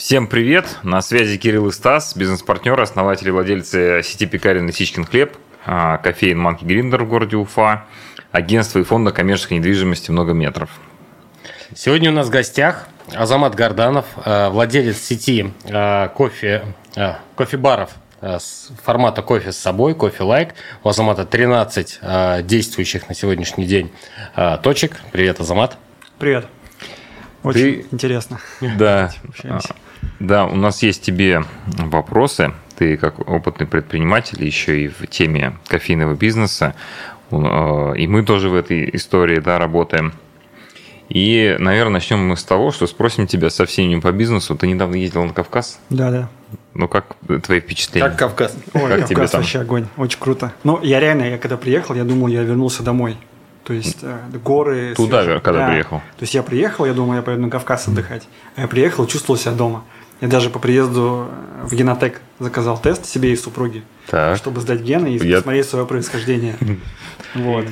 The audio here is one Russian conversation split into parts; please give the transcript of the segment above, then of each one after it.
Всем привет! На связи Кирилл и Стас, бизнес-партнеры, основатели и владельцы сети пекарен «Лисичкин хлеб», а, кофеин «Манки Гриндер» в городе Уфа, агентство и фонда коммерческой недвижимости «Много метров». Сегодня у нас в гостях Азамат Горданов, а, владелец сети а, кофе, кофе-баров с формата кофе с собой, кофе лайк. У Азамата 13 действующих на сегодняшний день точек. Привет, Азамат. Привет. Очень Ты... интересно. Да. Да, у нас есть тебе вопросы. Ты как опытный предприниматель еще и в теме кофейного бизнеса. Э, и мы тоже в этой истории да, работаем. И, наверное, начнем мы с того, что спросим тебя со всеми по бизнесу. Ты недавно ездил на Кавказ? Да, да. Ну, как твои впечатления? Как Кавказ? Ой, как Кавказ тебе там? вообще огонь. Очень круто. Ну, я реально, я когда приехал, я думал, я вернулся домой. То есть э, горы. Туда, свежие. когда да. приехал? То есть я приехал, я думал, я поеду на Кавказ отдыхать. А я приехал, чувствовал себя дома. Я даже по приезду в Генотек заказал тест себе и супруге, так. чтобы сдать гены и я... посмотреть свое происхождение. Вот.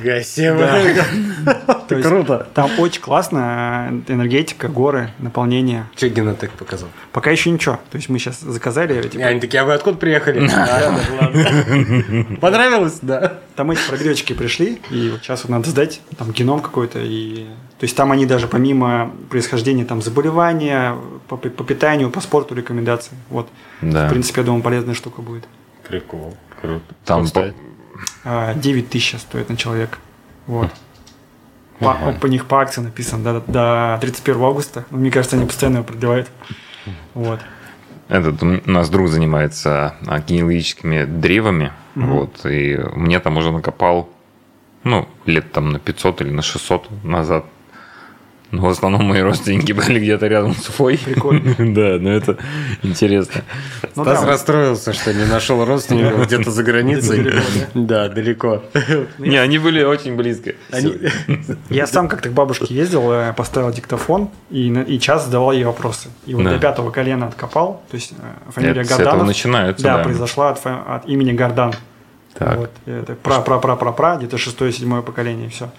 Круто. Там очень классно энергетика, горы, наполнение. Что Генотек показал? Пока еще ничего. То есть мы сейчас заказали. Типа... Они такие, а вы откуда приехали? Понравилось? Да. Там эти прогревочки пришли, и вот сейчас вот надо сдать там геном какой-то. И... То есть там они даже помимо происхождения там заболевания, по, по питанию, по спорту рекомендации. Вот. Да. В принципе, я думаю, полезная штука будет. Прикол. Круто. Там по... 9 тысяч стоит на человека. Вот. По, ага. по них по акции написано до, до 31 августа. Мне кажется, они постоянно его продлевают. Вот. Этот у нас друг занимается генеалогическими древами. Угу. Вот, и мне там уже накопал, ну, лет там на 500 или на 600 назад ну, в основном мои родственники были где-то рядом с Уфой. Прикольно. да, но это интересно. Ну, Стас да. расстроился, что не нашел родственников где-то за границей. Да, далеко. Не, они были очень близко. Я сам как-то к бабушке ездил, поставил диктофон и час задавал ей вопросы. И вот до пятого колена откопал, то есть э, фамилия Горданов. Начинается, да. произошла от имени Гордан. Так. Вот, это пра-пра-пра-пра-пра, где-то шестое-седьмое поколение, и все.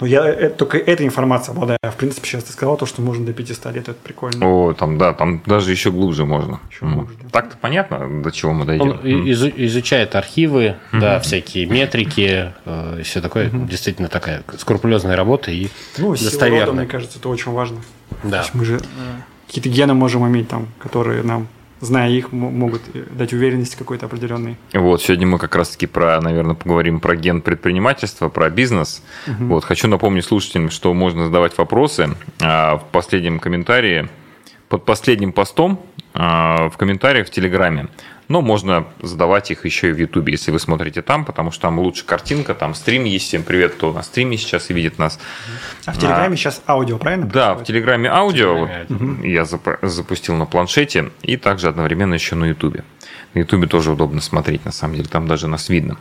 Но я это, только этой информацией обладаю. В принципе, сейчас ты сказал то, что можно до 500 лет, это прикольно. О, там, да, там даже еще глубже можно. Еще глубже, да. Так-то понятно, до чего мы дойдем. Он mm. изучает архивы, mm-hmm. да, всякие метрики, э, все такое. Mm-hmm. Действительно такая скрупулезная работа и ну, достоверная. Рода, мне кажется, это очень важно. Да. мы же э, какие-то гены можем иметь там, которые нам зная их, могут дать уверенность какой-то определенной. Вот, сегодня мы как раз-таки про, наверное, поговорим про ген предпринимательства, про бизнес. Угу. Вот, хочу напомнить слушателям, что можно задавать вопросы а, в последнем комментарии, под последним постом а, в комментариях в Телеграме. Но можно задавать их еще и в Ютубе, если вы смотрите там, потому что там лучше картинка, там стрим есть. Всем привет, кто на стриме сейчас и видит нас. А в Телеграме а, сейчас аудио, правильно? Да, в Телеграме аудио. Угу. Я запустил на планшете и также одновременно еще на Ютубе. На Ютубе тоже удобно смотреть, на самом деле, там даже нас видно.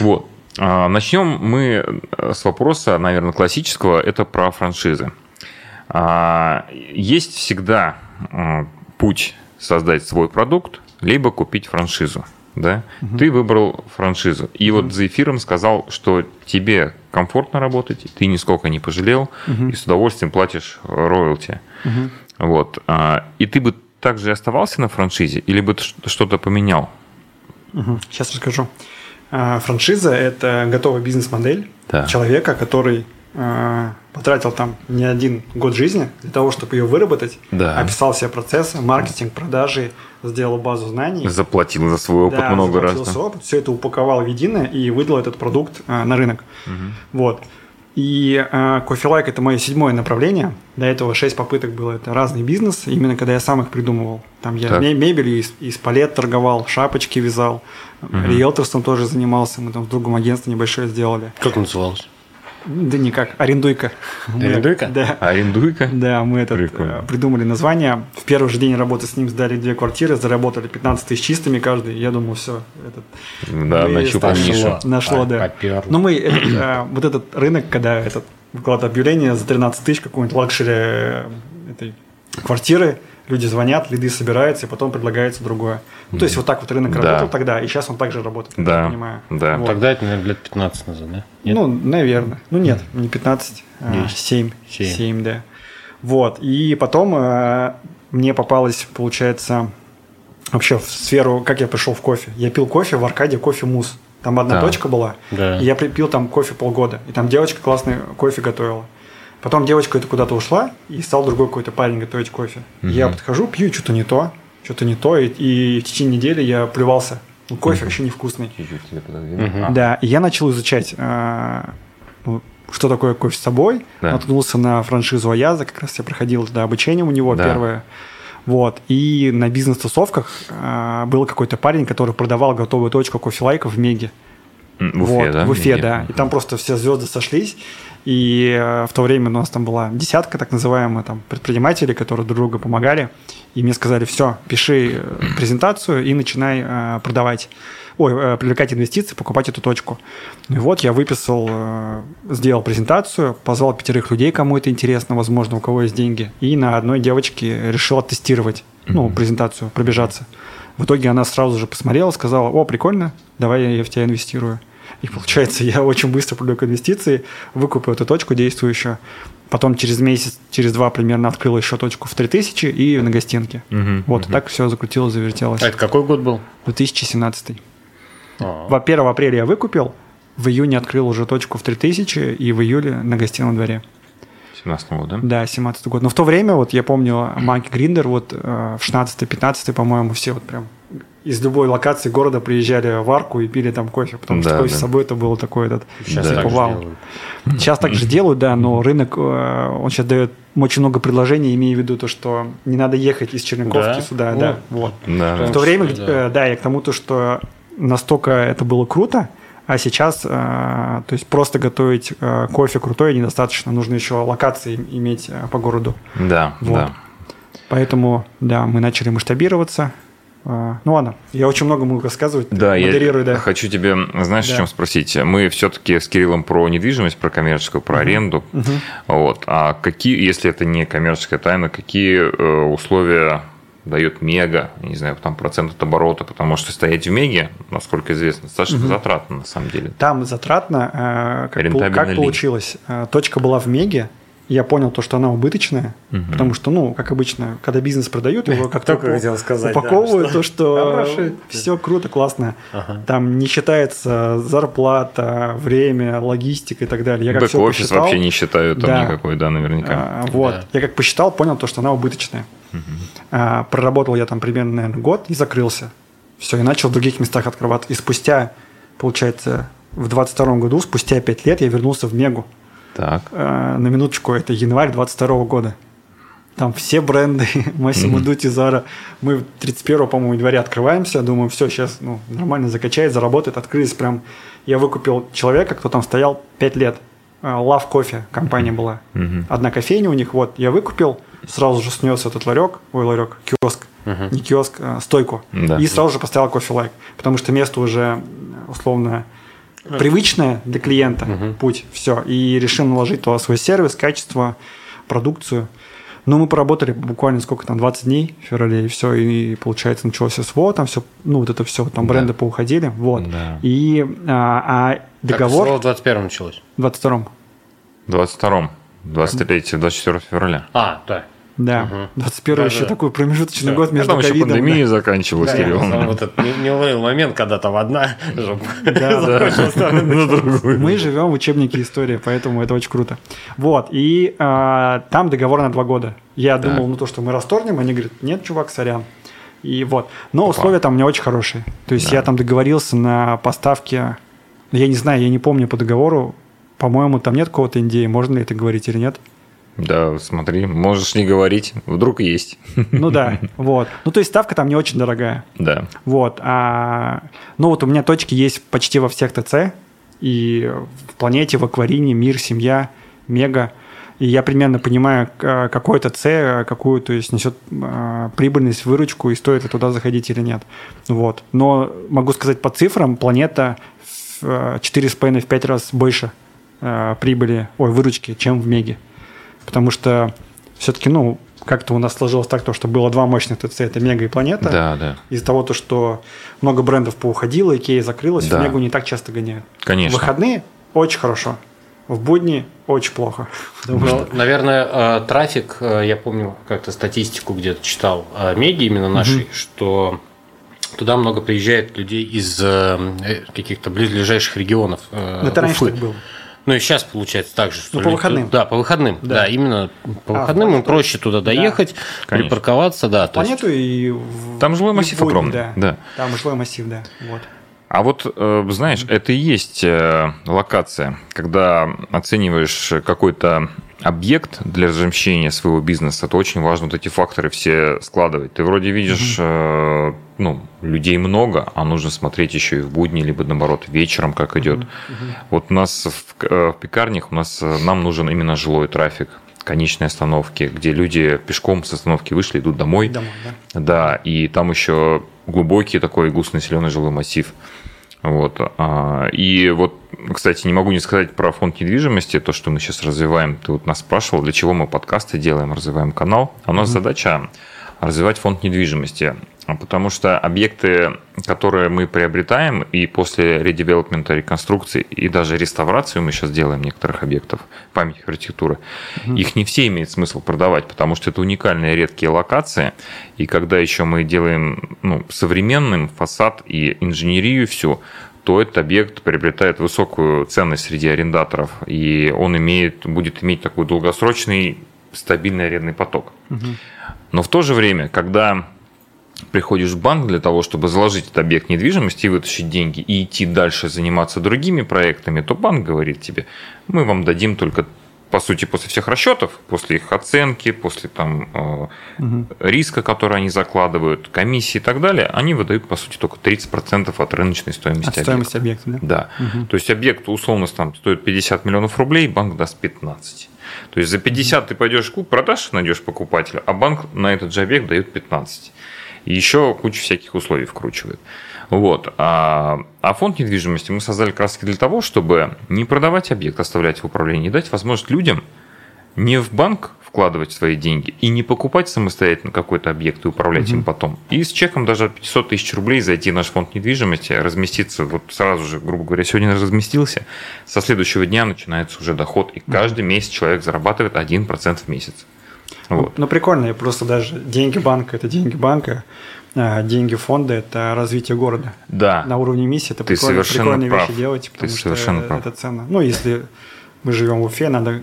Вот. А, начнем мы с вопроса, наверное, классического, это про франшизы. А, есть всегда путь создать свой продукт, либо купить франшизу. Да? Угу. Ты выбрал франшизу. И угу. вот за эфиром сказал, что тебе комфортно работать, ты нисколько не пожалел, угу. и с удовольствием платишь роялти. Угу. Вот. А, и ты бы также оставался на франшизе, или бы что-то поменял? Угу. Сейчас расскажу. А, франшиза – это готовая бизнес-модель да. человека, который Э, потратил там не один год жизни для того, чтобы ее выработать, да. описал все процессы, маркетинг, продажи, сделал базу знаний. Заплатил за свой опыт да, много раз. Да? свой опыт, все это упаковал в единое и выдал этот продукт э, на рынок. Угу. Вот. И э, это мое седьмое направление. До этого шесть попыток было. Это разный бизнес, именно когда я сам их придумывал. Там я так. мебелью из, из палет торговал, шапочки вязал, угу. риэлторством тоже занимался. Мы там в другом агентстве небольшое сделали. Как называлось? Да никак, арендуйка. Арендуйка? Да. Арендуйка? Да, мы это э, придумали название. В первый же день работы с ним сдали две квартиры, заработали 15 тысяч чистыми каждый. Я думал, все. Этот, да, нащупал нишу. Нашло, да. Попер. Но мы, этот, э, вот этот рынок, когда этот вклад объявление за 13 тысяч какой-нибудь luxury э, этой квартиры, люди звонят, лиды собираются, и потом предлагается другое. Ну, то есть вот так вот рынок да. работал тогда, и сейчас он также работает, да. я понимаю. Да. Вот. Тогда это, наверное, лет 15 назад, да? Нет? Ну, наверное. Ну, нет, не 15, а 7. 7. 7, да. Вот. И потом э, мне попалось, получается, вообще в сферу, как я пришел в кофе. Я пил кофе в Аркаде кофе мус. Там одна Да. точка была, Да. и я пил там кофе полгода. И там девочка классный кофе готовила. Потом девочка это куда-то ушла, и стал другой какой-то парень готовить кофе. И Я подхожу, пью, что-то не то, что-то не то, и, и в течение недели я плевался. Ну, кофе вообще невкусный. Чуть-чуть тебе пододвину. А, Да, и я начал изучать, э, ну, что такое кофе с собой. Да. Наткнулся на франшизу Аяза, как раз я проходил туда обучение у него Да. первое. Вот. И на бизнес-тусовках э, был какой-то парень, который продавал готовую точку кофе-лайков в Меге. В Уфе, Вот, да? В Уфе, Или- да. И там просто все звезды сошлись. И э, в то время у нас там была десятка, так называемая, там, предпринимателей, которые друг другу помогали. И мне сказали, все, пиши э, презентацию и начинай э, продавать. Ой, привлекать инвестиции, покупать эту точку. И вот я выписал, сделал презентацию, позвал пятерых людей, кому это интересно, возможно, у кого есть деньги. И на одной девочке решил оттестировать, ну, презентацию, пробежаться. В итоге она сразу же посмотрела, сказала, о, прикольно, давай я в тебя инвестирую. И получается, я очень быстро привлек инвестиции, выкупил эту точку действующую. Потом через месяц, через два примерно открыл еще точку в 3000 и на гостинке. Мгм, Вот, и так все закрутилось, завертелось. А это какой год был? 2017. А. Во 1 апреля я выкупил, в июне открыл уже точку в 3000 и в июле на гостином дворе. 17 года. Да, 17 год. Но в то время, вот я помню, Манки Гриндер, вот э, в 16-15, по-моему, все вот прям из любой локации города приезжали в арку и пили там кофе, потому что Да, кофе да. с собой это было такое этот Сейчас Да. так же вау. делают. Сейчас так же делают, да, но рынок, э, он сейчас дает очень много предложений, имея в виду то, что не надо ехать из Черниковки Да? сюда, Вот. да, вот. Да, В то время, Да. э, да, я к тому, то, что настолько это было круто, а сейчас, э, то есть просто готовить кофе крутое недостаточно, нужно еще локации иметь по городу. Да, Вот. да. Поэтому, да, мы начали масштабироваться. Э, Ну ладно, я очень много могу рассказывать. Да, Модерирую, я да. хочу тебе, знаешь, Да. о чем спросить? Мы все-таки с Кириллом про недвижимость, про коммерческую, про аренду. Вот. А какие, если это не коммерческая тайна, какие э, условия дает Мега, я не знаю, там процент от оборота, потому что стоять в Меге, насколько известно, достаточно затратно на самом деле. Там затратно, э, как, пол- как ли? получилось. Э, Точка была в Меге, я понял то, что она убыточная, потому что, ну, как обычно, когда бизнес продают, его как-то хотел сказать, да, упаковывают что- то, что Хороший. все круто, классно. Ага. Там не считается зарплата, время, логистика и так далее. Я как Бэк-офис посчитал, вообще не считают там Да. никакой, да, наверняка. а, вот. Да. Я как посчитал, понял то, что она убыточная. А, проработал я там примерно, наверное, год и закрылся. Все, и начал в других местах открываться. И спустя, получается, в 22 году, спустя 5 лет, я вернулся в Мегу. Так. А, на минуточку, это январь 22 года. Там все бренды, Массимо Дути, Зара. Мы 31 по-моему, января открываемся. Думаю, все, сейчас ну, нормально закачает, заработает. Открылись прям... Я выкупил человека, кто там стоял 5 лет. А, Love Coffee компания была. Одна кофейня у них. Вот, я выкупил, сразу же снес этот ларек, ой, ларек, киоск. Не киоск, а стойку. Да. И сразу же поставил кофе лайк. Потому что место уже м, условно привычное для клиента путь. Все. И решил наложить туда свой сервис, качество, продукцию. Ну, мы поработали буквально сколько там, 20 дней в феврале, и все, и, получается, началось СВО, там все, ну, вот это все, там Да. бренды поуходили, вот. Да. И, а, а договор Как в 21 началось. в 22 В 22-м, 23 24 февраля. А, да. Да, Мгм. 21 Да, еще да. такой промежуточный Да. год А между еще ковидом. да. пандемия заканчивалась, Да, Кирилл. сам вот этот не- неуловимый момент, когда там одна жопа Да, закончилась, вторая На другую. Мы живем в учебнике истории, поэтому это очень круто. Вот, и а, там договор на два года. Я Так. думал, ну то, что мы расторгнем, они говорят, нет, чувак, сорян. И вот. Но условия там у меня очень хорошие. То есть Да. я там договорился на поставке, я не знаю, я не помню по договору, по-моему, там нет какого-то индеи, можно ли это говорить или нет? Да, смотри, можешь не говорить, вдруг есть. Ну да, вот. Ну то есть ставка там не очень дорогая. Да. Вот. А, ну вот у меня точки есть почти во всех ТЦ. И в планете, в акварине, мир, семья, мега. И я примерно понимаю, какой ТЦ, э, какую, то есть несет а, прибыльность, выручку, и стоит ли туда заходить или нет. Вот. Но могу сказать по цифрам, планета в э, 4,5-5 раз больше э, прибыли, ой, выручки, чем в Меге. Потому что все-таки, ну, как-то у нас сложилось так, то, что было два мощных ТЦ, это Мега и Планета. Да, да. Из-за того, то, что много брендов поуходило, Икея закрылась, Да. в Мегу не так часто гоняют. Конечно. В выходные очень хорошо. В будни очень плохо. Ну, что... Наверное, э, трафик, э, я помню как-то статистику где-то читал, э, медиа именно нашей, угу. что туда много приезжает людей из каких-то близлежащих регионов. Это раньше так было. Ну и сейчас получается так же. Что ну, по выходным. Да, по выходным. Да, да именно по а, выходным им проще туда доехать, да. припарковаться, да. Планету есть... и в... Там жилой массив в огромный. Да. да. Там жилой массив, да. Вот. А вот, э, знаешь, это и есть э, локация, когда оцениваешь какой-то объект для размещения своего бизнеса, то очень важно вот эти факторы все складывать. Ты вроде видишь, угу. Ну, людей много, а нужно смотреть еще и в будни, либо наоборот вечером, как идет. Угу. Вот у нас в, в пекарнях у нас нам нужен именно жилой трафик конечной остановки, где люди пешком с остановки вышли, идут домой. Домой, да. Да, и там еще глубокий такой густонаселенный жилой массив. Вот. А, и вот, кстати, не могу не сказать про фонд недвижимости, то, что мы сейчас развиваем. Ты вот нас спрашивал, для чего мы подкасты делаем, развиваем канал. А у нас mm-hmm. задача развивать фонд недвижимости. Потому что объекты, которые мы приобретаем, и после редевелопмента, реконструкции и даже реставрацию мы сейчас делаем некоторых объектов памятников архитектуры, угу. их не все имеет смысл продавать, потому что это уникальные редкие локации. И когда еще мы делаем ну, современным фасад и инженерию всю, то этот объект приобретает высокую ценность среди арендаторов, и он имеет, будет иметь такой долгосрочный стабильный арендный поток. Угу. Но в то же время, когда приходишь в банк для того, чтобы заложить этот объект недвижимости и вытащить деньги и идти дальше заниматься другими проектами, то банк говорит тебе, мы вам дадим только по сути, после всех расчетов, после их оценки, после там, угу. риска, который они закладывают, комиссии и так далее, они выдают, по сути, только 30% от рыночной стоимости от объекта. стоимости объекта, да? Да. Угу. То есть объект условно там, стоит 50 миллионов рублей, банк даст 15. То есть за 50 ты пойдешь клуб, продашь, найдешь покупателя, а банк на этот же объект дает 15. Еще кучу всяких условий вкручивает. Вот. А, а фонд недвижимости мы создали как раз для того, чтобы не продавать объект, оставлять в управлении, дать возможность людям не в банк вкладывать свои деньги и не покупать самостоятельно какой-то объект и управлять угу. им потом. И с чеком даже от 500 тысяч рублей зайти в наш фонд недвижимости, разместиться, вот сразу же, грубо говоря, сегодня разместился, со следующего дня начинается уже доход, и каждый месяц человек зарабатывает 1% в месяц. Вот. Ну, ну, прикольно, я просто даже деньги банка – это деньги банка, а деньги фонда – это развитие города. Да. На уровне миссии это Ты прикольно, прикольные прав. вещи делать, потому Ты что прав. это ценно. Ну, если мы живем в Уфе, надо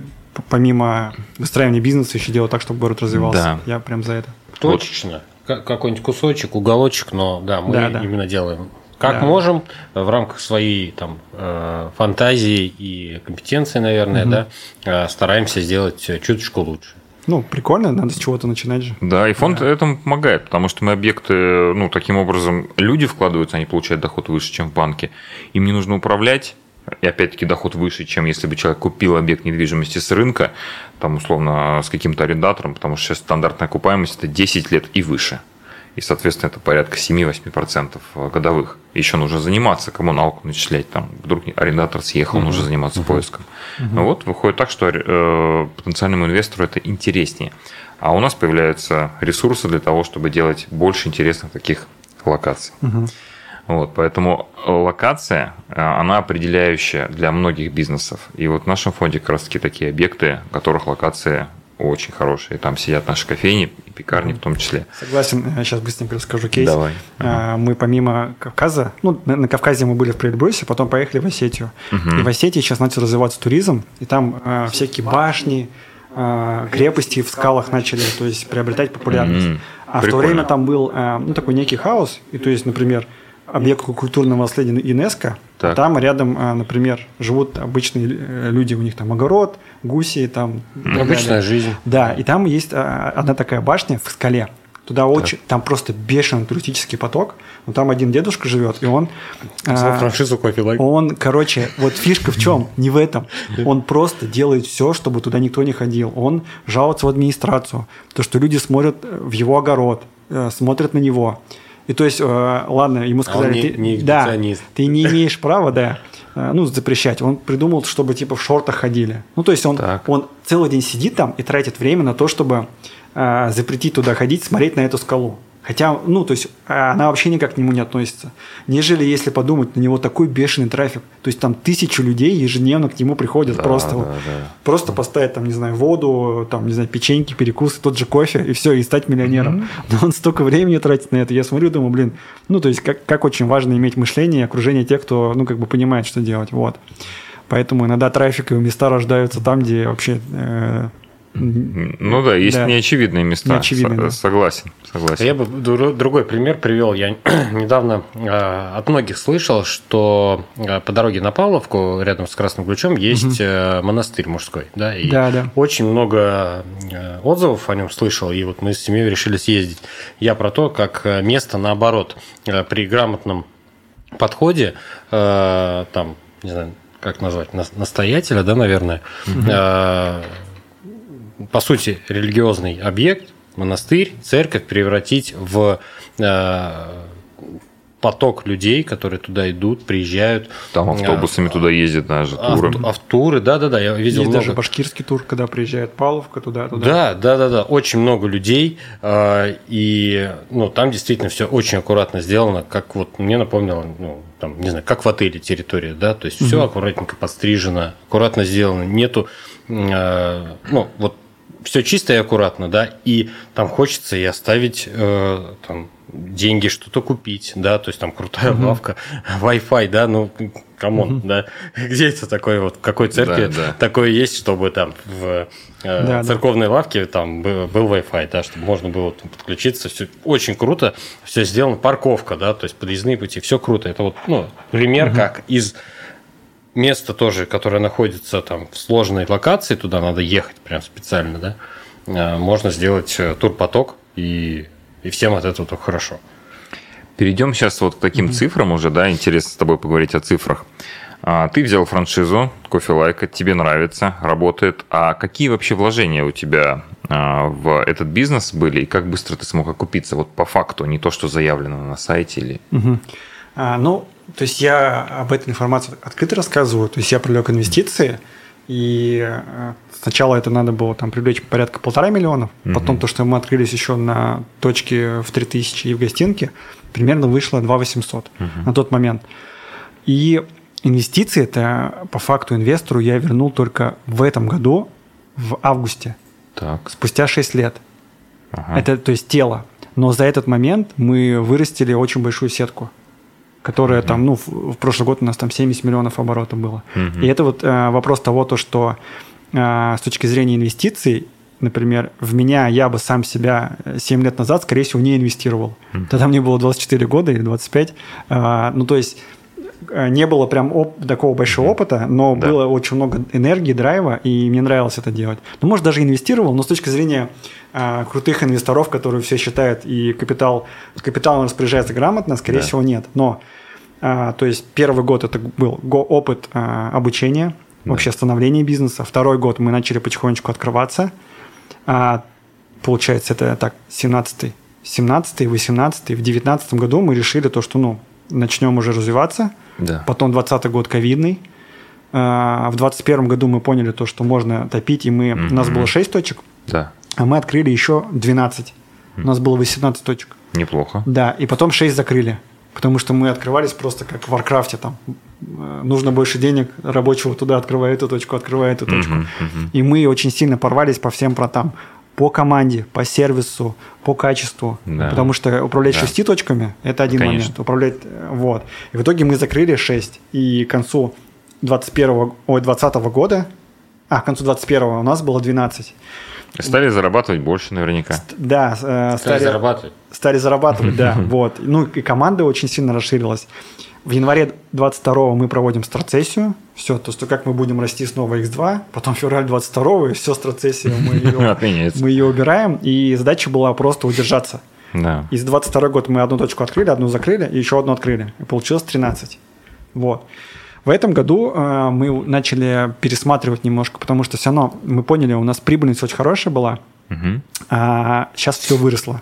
помимо выстраивания бизнеса еще делать так, чтобы город развивался. Да. Я прям за это. Точечно. Вот. Какой-нибудь кусочек, уголочек, но да, мы да, да. именно делаем как да. можем в рамках своей там э, фантазии и компетенции, наверное, угу. да, э, стараемся сделать чуточку лучше. Ну, прикольно, надо с чего-то начинать же. Да, и фонд да. этому помогает, потому что мы объекты, ну, таким образом, люди вкладываются, они получают доход выше, чем в банке. Им не нужно управлять, и опять-таки доход выше, чем если бы человек купил объект недвижимости с рынка, там, условно, с каким-то арендатором, потому что сейчас стандартная окупаемость – это 10 лет и выше и, соответственно, это порядка 7-8% годовых. Еще нужно заниматься, коммуналку начислять, там вдруг арендатор съехал, угу. нужно заниматься угу. поиском. Угу. Вот выходит так, что э, потенциальному инвестору это интереснее. А у нас появляются ресурсы для того, чтобы делать больше интересных таких локаций. Угу. Вот, поэтому локация, э, она определяющая для многих бизнесов. И вот в нашем фонде как раз таки такие объекты, в которых локация очень хорошие. Там сидят наши кофейни и пекарни в том числе. Согласен. Сейчас быстренько расскажу кейс. Давай. А, мы помимо Кавказа, ну, на Кавказе мы были в Предбрусе, потом поехали в Осетию. Угу. И в Осетии сейчас начал развиваться туризм, и там а, всякие башни, а, крепости в скалах начали, то есть приобретать популярность. Угу. А Прикольно. в то время там был ну, такой некий хаос, и то есть, например, объект культурного наследия ЮНЕСКО. Так. Там рядом, а, например, живут обычные э, люди, у них там огород, гуси, там. Обычная жизнь. Да, и там есть а, одна такая башня в скале. Туда очень, там просто бешеный туристический поток. Но там один дедушка живет, и он... А, франшизу кофе лайк. Он, короче, вот фишка в чем? Не в этом. Он просто делает все, чтобы туда никто не ходил. Он жалуется в администрацию. То, что люди смотрят в его огород, э, смотрят на него. И то есть, э, ладно, ему сказали, а не, ты, не да, ты не имеешь права, да, э, ну, запрещать. Он придумал, чтобы типа в шортах ходили. Ну, то есть он, он целый день сидит там и тратит время на то, чтобы э, запретить туда ходить, смотреть на эту скалу. Хотя, ну, то есть а, она вообще никак к нему не относится. Нежели, если подумать, на него такой бешеный трафик. То есть там тысячу людей ежедневно к нему приходят да, просто, да, вот, да. просто поставить там, не знаю, воду, там, не знаю, печеньки, перекусы, тот же кофе, и все, и стать миллионером. Mm-hmm. Но он столько времени тратит на это. Я смотрю, думаю, блин, ну, то есть как, как очень важно иметь мышление и окружение тех, кто, ну, как бы понимает, что делать. Вот. Поэтому иногда трафик и места рождаются там, где вообще э, ну да, есть да. неочевидные места. Неочевидные, С- да. Согласен, согласен. Я бы другой пример привел. Я недавно э, от многих слышал, что э, по дороге на Павловку, рядом с Красным Ключом, есть угу. монастырь мужской. Да, и да, да. очень много отзывов о нем слышал, и вот мы с семьей решили съездить. Я про то, как место наоборот, при грамотном подходе, там, не знаю, как назвать, настоятеля, да, наверное, угу по сути, религиозный объект, монастырь, церковь превратить в э, поток людей, которые туда идут, приезжают. Там автобусами а, туда ездят даже туры. Авто, автуры, да, да, да. Я видел Есть много. даже башкирский тур, когда приезжает Павловка туда, туда. Да, да, да, да. Очень много людей. Э, и ну, там действительно все очень аккуратно сделано, как вот мне напомнило, ну, там, не знаю, как в отеле территория, да, то есть угу. все аккуратненько подстрижено, аккуратно сделано. Нету, э, ну, вот все чисто и аккуратно, да, и там хочется и оставить э, там, деньги, что-то купить, да, то есть там крутая угу. лавка, Wi-Fi, да, ну, come on, угу. да, где это такое, вот в какой церкви да, да. такое есть, чтобы там в э, да, церковной да. лавке там был, был Wi-Fi, да, чтобы можно было там, подключиться, все очень круто, все сделано, парковка, да, то есть подъездные пути, все круто, это вот, ну, пример, угу. как из место тоже, которое находится там в сложной локации, туда надо ехать прям специально, да, э, можно сделать э, турпоток, и, и всем от этого только хорошо. Перейдем сейчас вот к таким mm-hmm. цифрам уже, да, интересно с тобой поговорить о цифрах. А, ты взял франшизу, кофе лайка, тебе нравится, работает. А какие вообще вложения у тебя а, в этот бизнес были и как быстро ты смог окупиться? Вот по факту, не то, что заявлено на сайте или... Угу. А, ну, то есть я об этой информации открыто рассказываю. То есть я привлек инвестиции, и э, сначала это надо было там привлечь порядка полтора миллионов, угу. потом то, что мы открылись еще на точке в 3000 и в гостинке, примерно вышло 2 800 угу. на тот момент. И инвестиции это по факту инвестору я вернул только в этом году, в августе, так. спустя 6 лет. Ага. Это то есть тело. Но за этот момент мы вырастили очень большую сетку которая mm-hmm. там, ну, в, в прошлый год у нас там 70 миллионов оборотов было. Mm-hmm. И это вот э, вопрос того, то, что э, с точки зрения инвестиций, например, в меня я бы сам себя 7 лет назад, скорее всего, не инвестировал. Mm-hmm. Тогда мне было 24 года или 25. Э, ну, то есть э, не было прям оп- такого большого опыта, но да. было очень много энергии, драйва, и мне нравилось это делать. Ну, может, даже инвестировал, но с точки зрения а, крутых инвесторов, которые все считают, и капитал, капиталом распоряжается грамотно, скорее да. всего, нет. Но, а, то есть, первый год это был опыт а, обучения, да. вообще становления бизнеса. Второй год мы начали потихонечку открываться. А, получается, это так, 17 17 18 в 19 году мы решили то, что, ну, начнем уже развиваться. Да. Потом 20 год ковидный. В 21 году мы поняли то, что можно топить, и мы, mm-hmm. у нас было 6 точек. Да а мы открыли еще 12. У нас было 18 точек. Неплохо. Да, и потом 6 закрыли. Потому что мы открывались просто как в Варкрафте. Там э, нужно больше денег рабочего туда, открывая эту точку, открывая эту точку. Uh-huh, uh-huh. И мы очень сильно порвались по всем фронтам. По команде, по сервису, по качеству. Да. Потому что управлять да. шести точками – это один Конечно. момент. Управлять, э, вот. И в итоге мы закрыли 6. И к концу 21, ой, 20 года, а, к концу 21 у нас было 12. Стали зарабатывать больше наверняка. Да, э, стали, стали зарабатывать. Стали зарабатывать, да. Вот. Ну и команда очень сильно расширилась. В январе 22 мы проводим страцессию. Все, то, что как мы будем расти снова X2. Потом февраль 22 и все, страцессия, мы ее, мы ее убираем. И задача была просто удержаться. Да. И за 22 год мы одну точку открыли, одну закрыли и еще одну открыли. И получилось 13. Вот. В этом году э, мы начали пересматривать немножко, потому что все равно мы поняли, у нас прибыльность очень хорошая была, угу. а сейчас все выросло.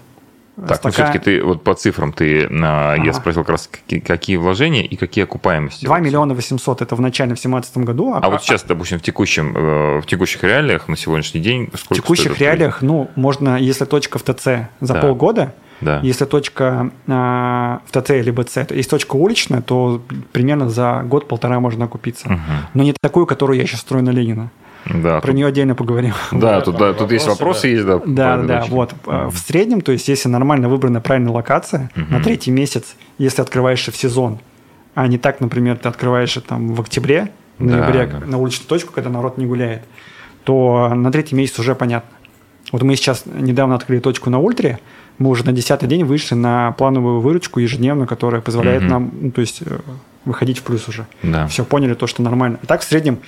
Так, ну все-таки ты вот по цифрам ты, а, ага. я спросил как раз, какие, какие вложения и какие окупаемости. 2 миллиона 800 это в начале в 2017 году. А, а вот сейчас, допустим, в, текущем, э, в текущих реалиях на сегодняшний день сколько В текущих реалиях, ну, можно, если точка в ТЦ за да. полгода, Да. Если точка а, в ТЦ или БЦ, то есть точка уличная, то примерно за год-полтора можно окупиться. Мгм. Но не такую, которую я сейчас строю на Ленина. Да, Про тут, нее отдельно поговорим. да, Да, тут, да, тут есть вопросы, да. есть, да. Да, да. Вот. А, В среднем, то есть, если нормально выбрана правильная локация, на третий месяц, если открываешься в сезон, а не так, например, ты открываешься там в октябре, в Да, ноябре да. на уличную точку, когда народ не гуляет, то на третий месяц уже понятно. Вот мы сейчас недавно открыли точку на ультре, мы уже на десятый день вышли на плановую выручку ежедневную, которая позволяет Мгм. нам, ну, то есть, э, выходить в плюс уже. Да. Все поняли то, что нормально. И так в среднем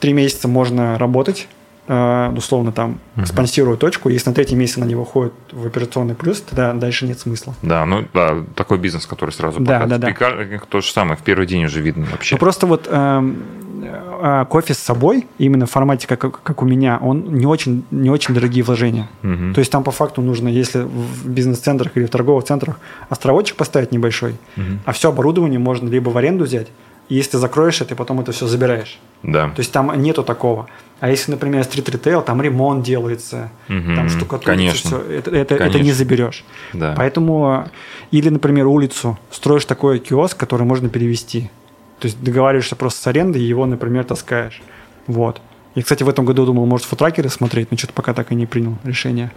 три месяца можно работать, э, условно там спонсируя точку. Если на третий месяц на него выходит в операционный плюс, тогда дальше нет смысла. Да, ну да, такой бизнес, который сразу Да, да, да. То же самое, в первый день уже видно вообще. Ну просто вот эм, кофе с собой, именно в формате, как, как у меня, он не очень, не очень дорогие вложения. Мгм. То есть там по факту нужно, если в бизнес-центрах или в торговых центрах островочек поставить небольшой, а все оборудование можно либо в аренду взять, и если ты закроешь это, ты потом это все забираешь. Да. То есть там нету такого. А если, например, стрит-ритейл, там ремонт делается, Мгм. там штукатурится, Конечно. всё. Это, это, это Конечно. не заберешь. Да. Поэтому, или, например, улицу, строишь такой киоск, который можно перевести. То есть договариваешься просто с арендой, и его, например, таскаешь. Вот. Я, кстати, в этом году думал, может, футракеры смотреть, но что-то пока так и не принял решение.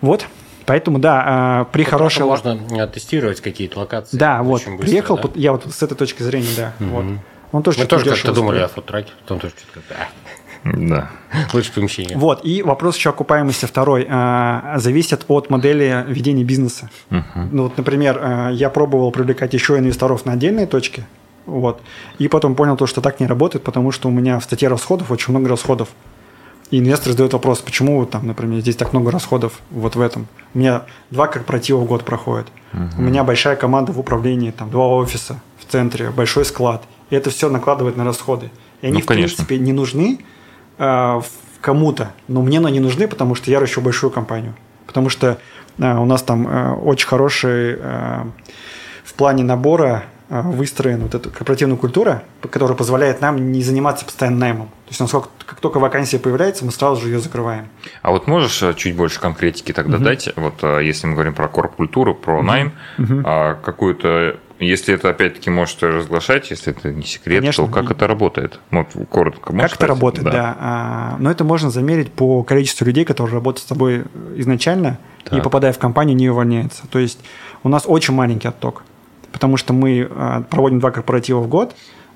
Вот. Поэтому, да, а, при Хорошо. хорошей... Можно э, тестировать какие-то локации. Да, вот, быстро, приехал, да. я вот с этой точки зрения, да. Вот. Он тоже Мы тоже как-то думали о фудтраке, потом тоже что-то как-то, Да. а, лучше помещение. Вот, и вопрос еще окупаемости второй. а, зависит от модели ведения бизнеса. Ну, вот, например, а, я пробовал привлекать еще инвесторов на отдельные точки, вот, и потом понял то, что так не работает, потому что у меня в статье расходов очень много расходов. И инвестор задает вопрос, почему там, например, здесь так много расходов вот в этом. У меня два корпоратива в год проходят. У меня большая команда в управлении, там два офиса в центре, большой склад. И это все накладывает на расходы. И они, Ну, в конечно. принципе, не нужны в- кому-то, но мне они нужны, потому что я ращу большую компанию. Потому что а, у нас там а, очень хороший а, в плане набора выстроена вот эта корпоративная культура, которая позволяет нам не заниматься постоянно наймом. То есть, насколько, как только вакансия появляется, мы сразу же ее закрываем. А вот можешь э, чуть больше конкретики тогда дать? Вот э, если мы говорим про корп-культуру, про найм, а какую-то, если это опять-таки можешь разглашать, если это не секрет, Конечно. то как это работает? Вот коротко как это работает, да. А, но это можно замерить по количеству людей, которые работают с тобой изначально и, Так. попадая в компанию, не увольняются. То есть у нас очень маленький отток, потому что мы а, проводим два корпоратива в год.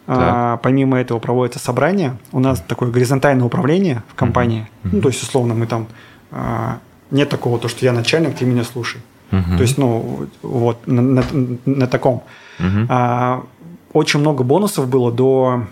А, помимо этого проводятся собрания. У нас такое горизонтальное управление в компании. Ну, то есть, условно, мы там... а, нет такого, то, что я начальник, ты меня слушай. То есть, ну, вот, на, на- на таком. А, очень много бонусов было до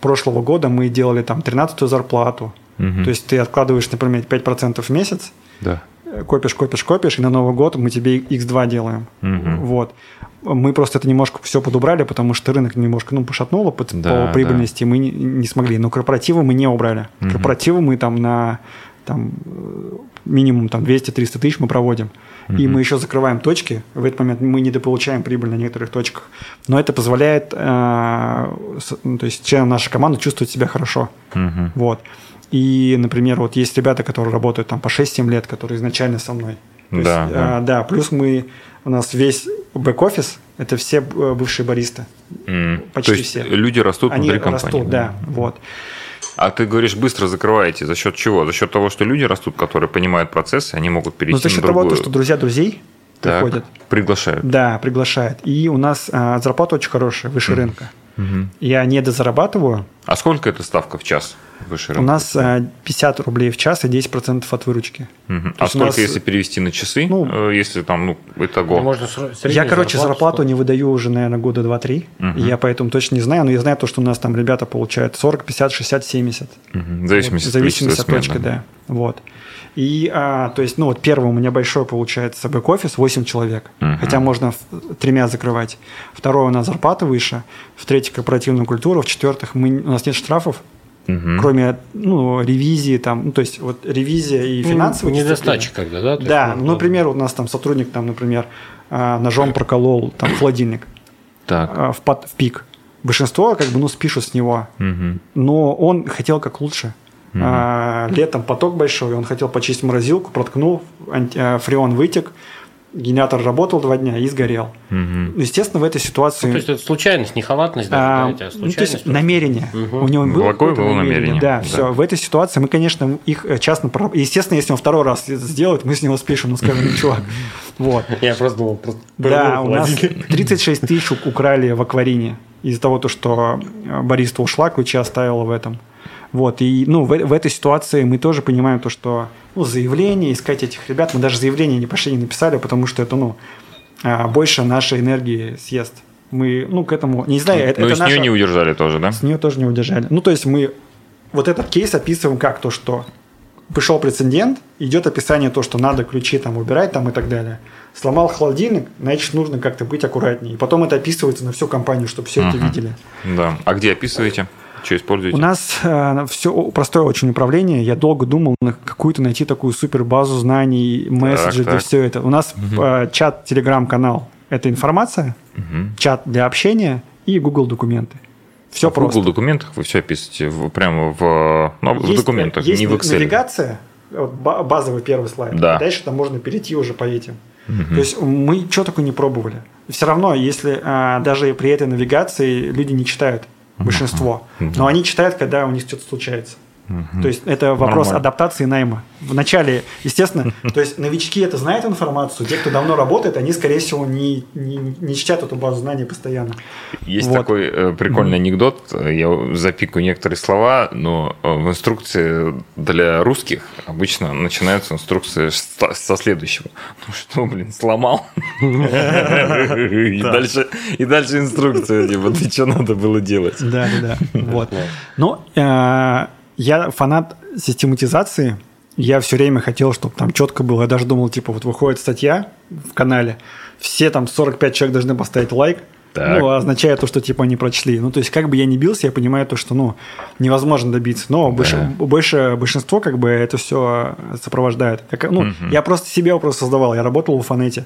прошлого года. Мы делали там 13-ю зарплату. Мгм. То есть, ты откладываешь, например, 5% в месяц, Да. э, копишь, копишь, копишь, и на Новый год мы тебе x2 делаем. Мгм. Вот. Мы просто это немножко все подубрали, потому что рынок немножко ну, пошатнуло по, Да, по прибыльности, мы не, не смогли. Но корпоративы мы не убрали. Корпоративы мы там на там, э, минимум там 200-300 тысяч мы проводим. И мы еще закрываем точки. В этот момент мы недополучаем прибыль на некоторых точках. Но это позволяет, э, с- ну, то есть членам нашей команды чувствовать себя хорошо. Мгм. Вот. И, например, вот есть ребята, которые работают там по 6-7 лет, которые изначально со мной. То Да, есть, да. а, да, плюс мы, у нас весь бэк-офис, это все э, бывшие баристы. М. Почти То есть все. люди растут Они внутри компании. растут, да, вот. А ты говоришь, быстро закрываете. За счет чего? За счет того, что люди растут, которые понимают процессы, они могут перейти Но Ну, за счет на того, другую. то, что друзья друзей Так, приходят, Приглашают. да, приглашают. И у нас а, зарплата очень хорошая, выше рынка. Я не дозарабатываю. А сколько это ставка в час выше У нас а, 50 рублей в час и 10% от выручки. То А сколько, нас- если перевести на часы? Ну, Э, если там, ну, итого. Можно Я, короче, зарплату сколько? не выдаю уже, наверное, года 2-3. Мгм. И Я поэтому точно не знаю, но я знаю то, что у нас там ребята получают 40, 50, 60, 70. Мгм. В зависимости, в зависимости от точки, да. Вот. И, а, то есть, ну, вот первый у меня большой получается бэк-офис, 8 человек. Мгм. Хотя можно в- тремя закрывать. Второе у нас зарплата выше. В-третьих, корпоративная культура. В-четвертых, мы, у нас нет штрафов, Мгм. кроме ну, ревизии, там, ну, то есть, вот ревизия и Ну, финансовая Недостачи дисциплина. когда, да? То есть, Да, ну, ну, например, у нас там сотрудник, там, например, а, ножом проколол там холодильник Так. а, в, под- в пик. Большинство как бы ну спишут с него, Мгм. но он хотел как лучше. А, летом поток большой, он хотел почистить морозилку, проткнул, анти- а, фреон вытек, генератор работал два дня и сгорел. Мгм. Естественно, в этой ситуации... Ну, то есть это случайность, не халатность, даже, А, да, тебя ну, то есть случайность. намерение. Мгм. У него было Благое было намерение, Да, да. все. В этой ситуации мы, конечно, их э, частно... Естественно, если он второй раз это сделает, мы с него спишем, ну, скажем, чувак. Вот. Я просто думал, просто Да, у нас холодильник. 36 тысяч украли в акварине из-за того, то, что э, бариста ушла, ключи оставила в этом. Вот, и ну, в, в этой ситуации мы тоже понимаем то, что ну, заявление, искать этих ребят, мы даже заявление не пошли, не написали, потому что это, ну, а, больше нашей энергии съест. Мы, ну, к этому, не знаю, это, Ну, и это с нее наша- не удержали тоже, да? с нее тоже не удержали. Ну, то есть мы вот этот кейс описываем как то, что пришел прецедент, идет описание то, что надо ключи там убирать там и так далее. Сломал холодильник, значит, нужно как-то быть аккуратнее. И потом это описывается на всю компанию, чтобы все это Мгм. видели. Да. А где описываете? Что используете? У нас все простое очень управление. Я долго думал на какую-то найти такую супер базу знаний, месседжи для так. все это. У нас э, чат, телеграм-канал – это информация, Мгм. чат для общения и Google документы. Все А в Google просто. документах вы все описываете в- прямо в, ну, в Есть- документах, есть не в Excel. навигация, вот ба- базовый первый слайд. Да. И дальше там можно перейти уже по этим. Мгм. То есть мы что такое не пробовали. Все равно, если а, даже при этой навигации люди не читают, большинство, но они читают, когда у них что-то случается. Мгм. То есть это вопрос Нормально. адаптации найма. Вначале, естественно, то есть новички это знают информацию, те, кто давно работает, они, скорее всего, не, не, не читают эту базу знаний постоянно. Есть Вот. такой э, прикольный анекдот. Я запикаю некоторые слова, но э, в инструкции для русских обычно начинаются инструкции со, следующего. Ну что, блин, сломал? И дальше инструкция, типа, ты что надо было делать? Да, да, да. Вот. Но э, я фанат систематизации. Я все время хотел, чтобы там четко было. Я даже думал, типа, вот выходит статья в канале, все там 45 человек должны поставить лайк. Так. Ну, означает то, что типа они прочли. Ну, то есть, как бы я ни бился, я понимаю то, что ну невозможно добиться. Но больше, больше большинство как бы это все сопровождает. Как, ну, Мгм. я просто себе вопрос создавал. Я работал в Фанете.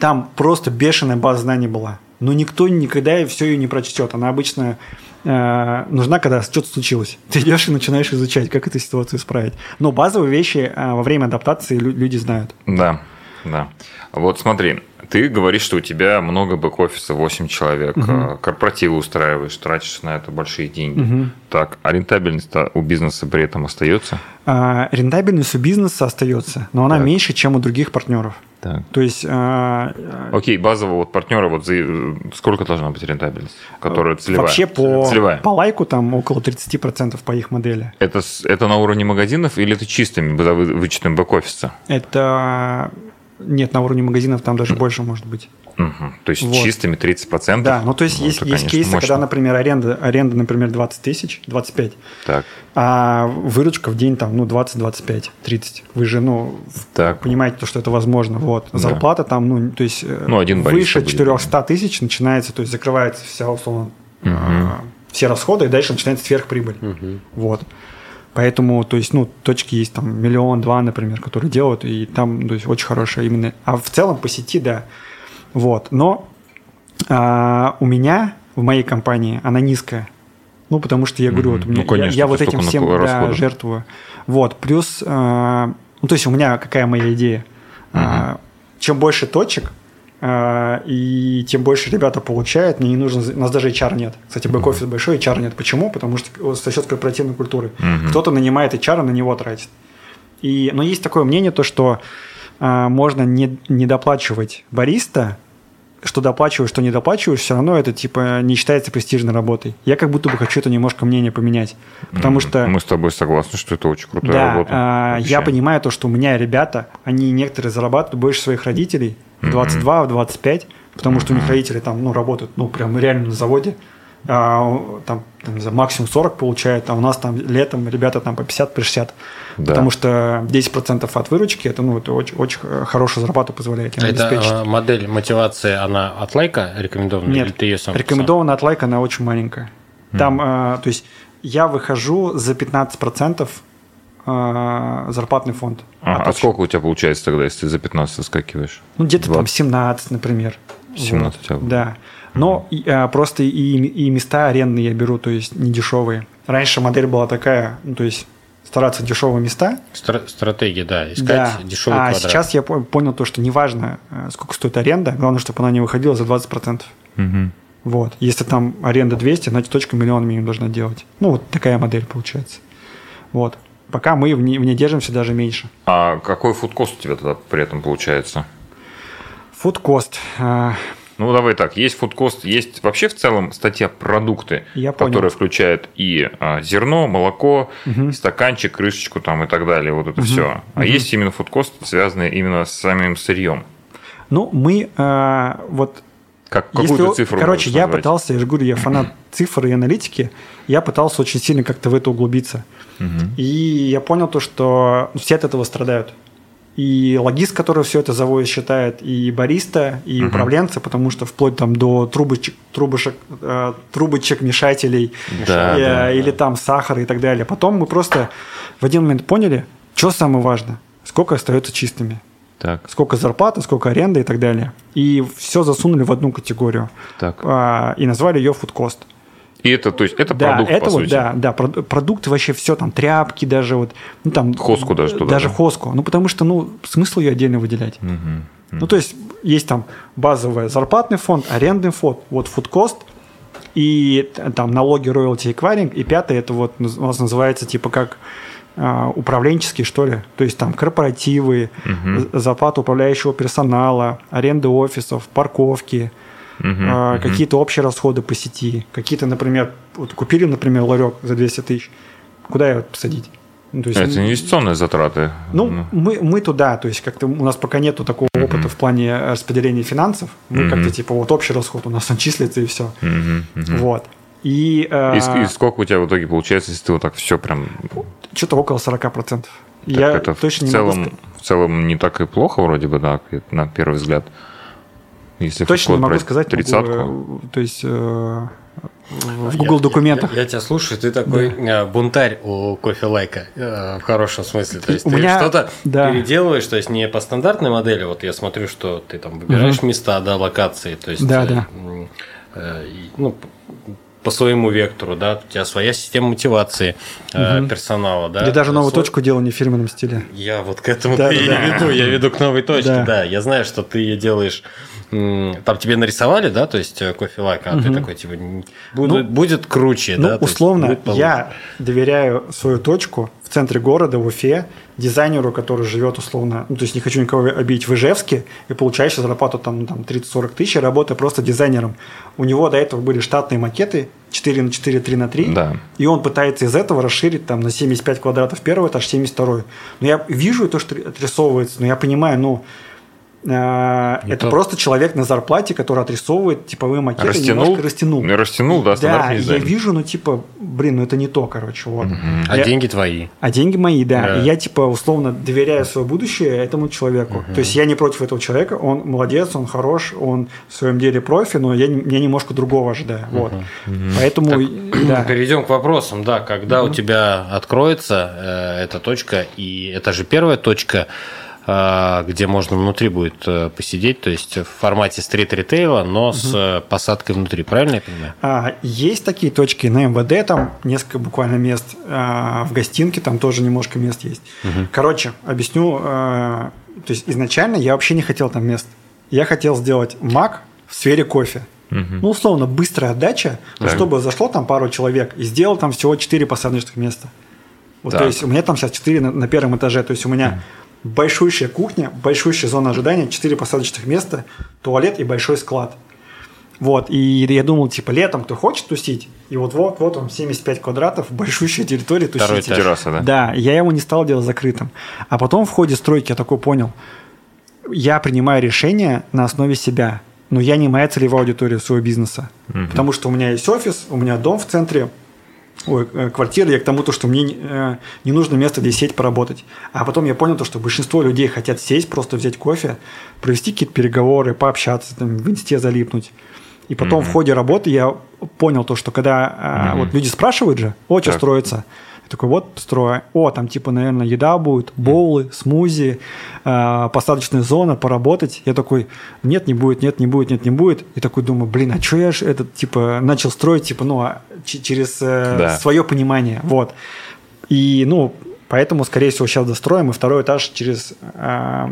Там просто бешеная база знаний была. Но никто никогда все ее не прочтет. Она обычно э, нужна, когда что-то случилось. Ты идешь и начинаешь изучать, как эту ситуацию исправить. Но базовые вещи э, во время адаптации лю- люди знают. Да, да. Вот смотри, ты говоришь, что у тебя много бэк-офиса, 8 человек, э, корпоративы устраиваешь, тратишь на это большие деньги. Мгм. Так, а рентабельность у бизнеса при этом остается? А, рентабельность у бизнеса остается, но она Так. меньше, чем у других партнеров. Так. То есть э, э, Окей, базово вот партнера, вот за, э, сколько должна быть рентабельность, которая целевая? вообще по, Целевая. по лайку там около 30% по их модели. Это, это на уровне магазинов или это чистыми вычетом бэк-офиса? Это нет, на уровне магазинов там даже больше может быть. Мгм. То есть Вот. чистыми 30%? Да, ну то есть Ну, есть, это, есть конечно, кейсы, мощно. когда, например, аренда, аренда, например, 20 тысяч, 25, Так, а выручка в день там, ну, 20, 25, 30. Вы же, ну, так. понимаете, то, что это возможно. Вот. Да. Зарплата там, ну, то есть э, Ну, один выше будет. 400 тысяч начинается, то есть закрывается вся, условно, а, все расходы, и дальше начинается сверхприбыль. Вот. Поэтому, то есть, ну, точки есть там миллион-два, например, которые делают, и там, то есть, очень хорошая именно. А в целом по сети, да. Вот. Но а, у меня в моей компании она низкая. Ну, потому что я говорю, Мгм. вот Ну, конечно, я, я вот этим всем да, жертвую. Вот. Плюс, а, ну, то есть у меня какая моя идея? А, чем больше точек, и тем больше ребята получают, мне не нужно, у нас даже HR нет. Кстати, бэк-офис большой, HR нет. Почему? Потому что за счет корпоративной культуры. Кто-то нанимает HR, на него тратит. И, но есть такое мнение, то, что а, можно не, не доплачивать бариста, что доплачиваешь, что не доплачиваешь, все равно это типа не считается престижной работой. Я как будто бы хочу это немножко мнение поменять. Потому что... Мы с тобой согласны, что это очень крутая Да, работа. а, Вообще. я понимаю то, что у меня ребята, они некоторые зарабатывают больше своих родителей в 22, в 25, потому что у них родители там, ну, работают, ну, прям реально на заводе, там, там, не знаю, максимум 40 получают, а у нас там летом ребята там по 50, по 60, Да. потому что 10% от выручки, это, ну, это очень, очень хорошую зарплату позволяет им Это обеспечить. а, модель мотивации, она от лайка рекомендована? Нет, или ты ее сам писал? рекомендованная от лайка, она очень маленькая. Там, э, то есть, я выхожу за 15% э, зарплатный фонд. Ага, а сколько у тебя получается тогда, если ты за 15 соскакиваешь? Ну, где-то там 20. 17, например. 17 у тебя Вот, Да. Но а, просто и, и места арендные я беру, то есть не дешевые. Раньше модель была такая, ну, то есть стараться дешевые места. Стра- стратегия, да, искать да. дешевый а квадрат. сейчас я понял то, что неважно, э, сколько стоит аренда, главное, чтобы она не выходила за 20%. Угу. Вот. Если там аренда 200, значит точка миллион минимум должна делать. Ну, вот такая модель получается. Вот. Пока мы в ней, в ней держимся даже меньше. А какой фудкост у тебя тогда при этом получается? Фудкост. Ну, давай так. Есть фудкост, есть вообще в целом статья продукты, Я которая включает и а, зерно, молоко, Угу. стаканчик, крышечку там и так далее. Вот это все. А есть именно фудкост, связанный именно с самим сырьем. Ну, мы а, вот Как, Если какую о- цифру Короче, я назвать? пытался, я же говорю, я фанат цифр и аналитики, я пытался очень сильно как-то в это углубиться. Мгм. И я понял то, что все от этого страдают. И логист, который все это заводит, считает, и бариста, и Мгм. управленцы, потому что вплоть там до трубочек, трубочек, э, трубочек мешателей, Да, э, да, или там сахара и так далее. Потом мы просто в один момент поняли, что самое важное, сколько остается чистыми Так, сколько зарплата, сколько аренда и так далее. И все засунули в одну категорию. так. А, и назвали ее фудкост. И это, то есть, это Да, продукт, это по вот, сути. да, да, прод- продукты вообще все там, тряпки даже вот, ну там... Хоску даже туда, Даже да? хоску. Ну, потому что, ну, смысл ее отдельно выделять. Мгм. Ну, то есть, есть там базовый зарплатный фонд, арендный фонд, вот фудкост, и там налоги, роялти и кваринг, и пятый, это вот у нас называется типа как а, управленческий, что ли. То есть там корпоративы, з- зарплата управляющего персонала, аренда офисов, парковки, А, Мгм. какие-то общие расходы по сети. Какие-то, например, вот купили, например, ларек за 200 тысяч. Куда его посадить? Ну, то есть, Это инвестиционные затраты. ну, мы, мы туда, то есть как-то у нас пока нету такого опыта в плане распределения финансов. Мы Мгм. как-то типа вот общий расход у нас он числится и все. Мгм. Мгм. Вот. И, э, И, и сколько у тебя в итоге получается, если ты вот так все прям... что-то около 40%. так Я это точно в не могу целом, в целом не так и плохо вроде бы, да, на первый взгляд. Если Точно не могу брать сказать. могу, тридцатку. э, то есть э, в Google документах. Я, я тебя слушаю, ты такой э, бунтарь у кофе лайка в хорошем смысле. То есть У ты меня- что-то да. переделываешь, то есть не по стандартной модели. Вот я смотрю, что ты там выбираешь места, да, локации, то есть Да, э, да. э, и, ну, по своему вектору, да, у тебя своя система мотивации э, персонала, да. Я даже новую Свой- точку делал не в фирменном стиле. Я вот к этому Да, и да, да. веду, я веду к новой точке, Да. да. Я знаю, что ты ее делаешь, там тебе нарисовали, да, то есть э, кофе лайк, а ты такой, типа, н- будет, будет круче, Ну, да. условно, я доверяю свою точку в центре города, в Уфе, дизайнеру, который живет условно, ну, то есть не хочу никого обидеть, в Ижевске, и получаешь зарплату там, ну, там 30-40 тысяч, и работая просто дизайнером. У него до этого были штатные макеты 4 на 4, 3 на 3, Да. и он пытается из этого расширить там на 75 квадратов первый этаж, 72. Но я вижу то, что отрисовывается, но я понимаю, ну, э, это то. просто человек на зарплате, который отрисовывает типовые макеты, Растянул, немножко растянул. Ну, растянул, да, Да, я вижу, ну, типа, блин, ну это не то, короче, вот. А Я- деньги твои. А деньги мои, да. Да. И я, типа, условно доверяю свое будущее этому человеку. То есть я не против этого человека, он молодец, он хорош, он в своем деле профи, но я, я немножко другого ожидаю. Вот. Поэтому, да. Перейдем к вопросам, да, когда у тебя откроется э, эта точка, и это же первая точка, где можно внутри будет э, посидеть, то есть в формате стрит-ритейла, но с э, посадкой внутри, правильно я понимаю? А, есть такие точки на МВД, там несколько буквально мест, а, в гостинке там тоже немножко мест есть. Короче, объясню. а, то есть изначально я вообще не хотел там мест. Я хотел сделать маг в сфере кофе. Мгм. Ну, условно, быстрая отдача, Так. чтобы зашло там пару человек и сделал там всего 4 посадочных места. Вот, Так. то есть у меня там сейчас 4 на, на первом этаже. То есть у меня большущая кухня, большущая зона ожидания, 4 посадочных места, туалет и большой склад. Вот, и я думал, типа, летом кто хочет тусить, и вот вот, вот он, 75 квадратов, большущая территория тусить. Второй. Терраса, да? Да, я его не стал делать закрытым. А потом в ходе стройки я такой понял, я принимаю решение на основе себя, но я не моя целевая аудитория своего бизнеса. Потому что у меня есть офис, у меня дом в центре, ой, э, квартира, я к тому, то, что мне э, не нужно место, где сесть, поработать. А потом я понял, то, что большинство людей хотят сесть, просто взять кофе, провести какие-то переговоры, пообщаться, там, в инсте залипнуть. И потом в ходе работы я понял то, что когда а, вот люди спрашивают же, о, что Так. строится, такой, вот строю. О, там типа, наверное, еда будет, боулы, смузи, а, посадочная зона, поработать. Я такой, нет, не будет, нет, не будет, нет, не будет. И такой думаю, блин, а что я ж этот, типа, начал строить, типа, ну, а, через э, Да. свое понимание, вот. И, ну, Поэтому, скорее всего, сейчас достроим, и второй этаж через... Э,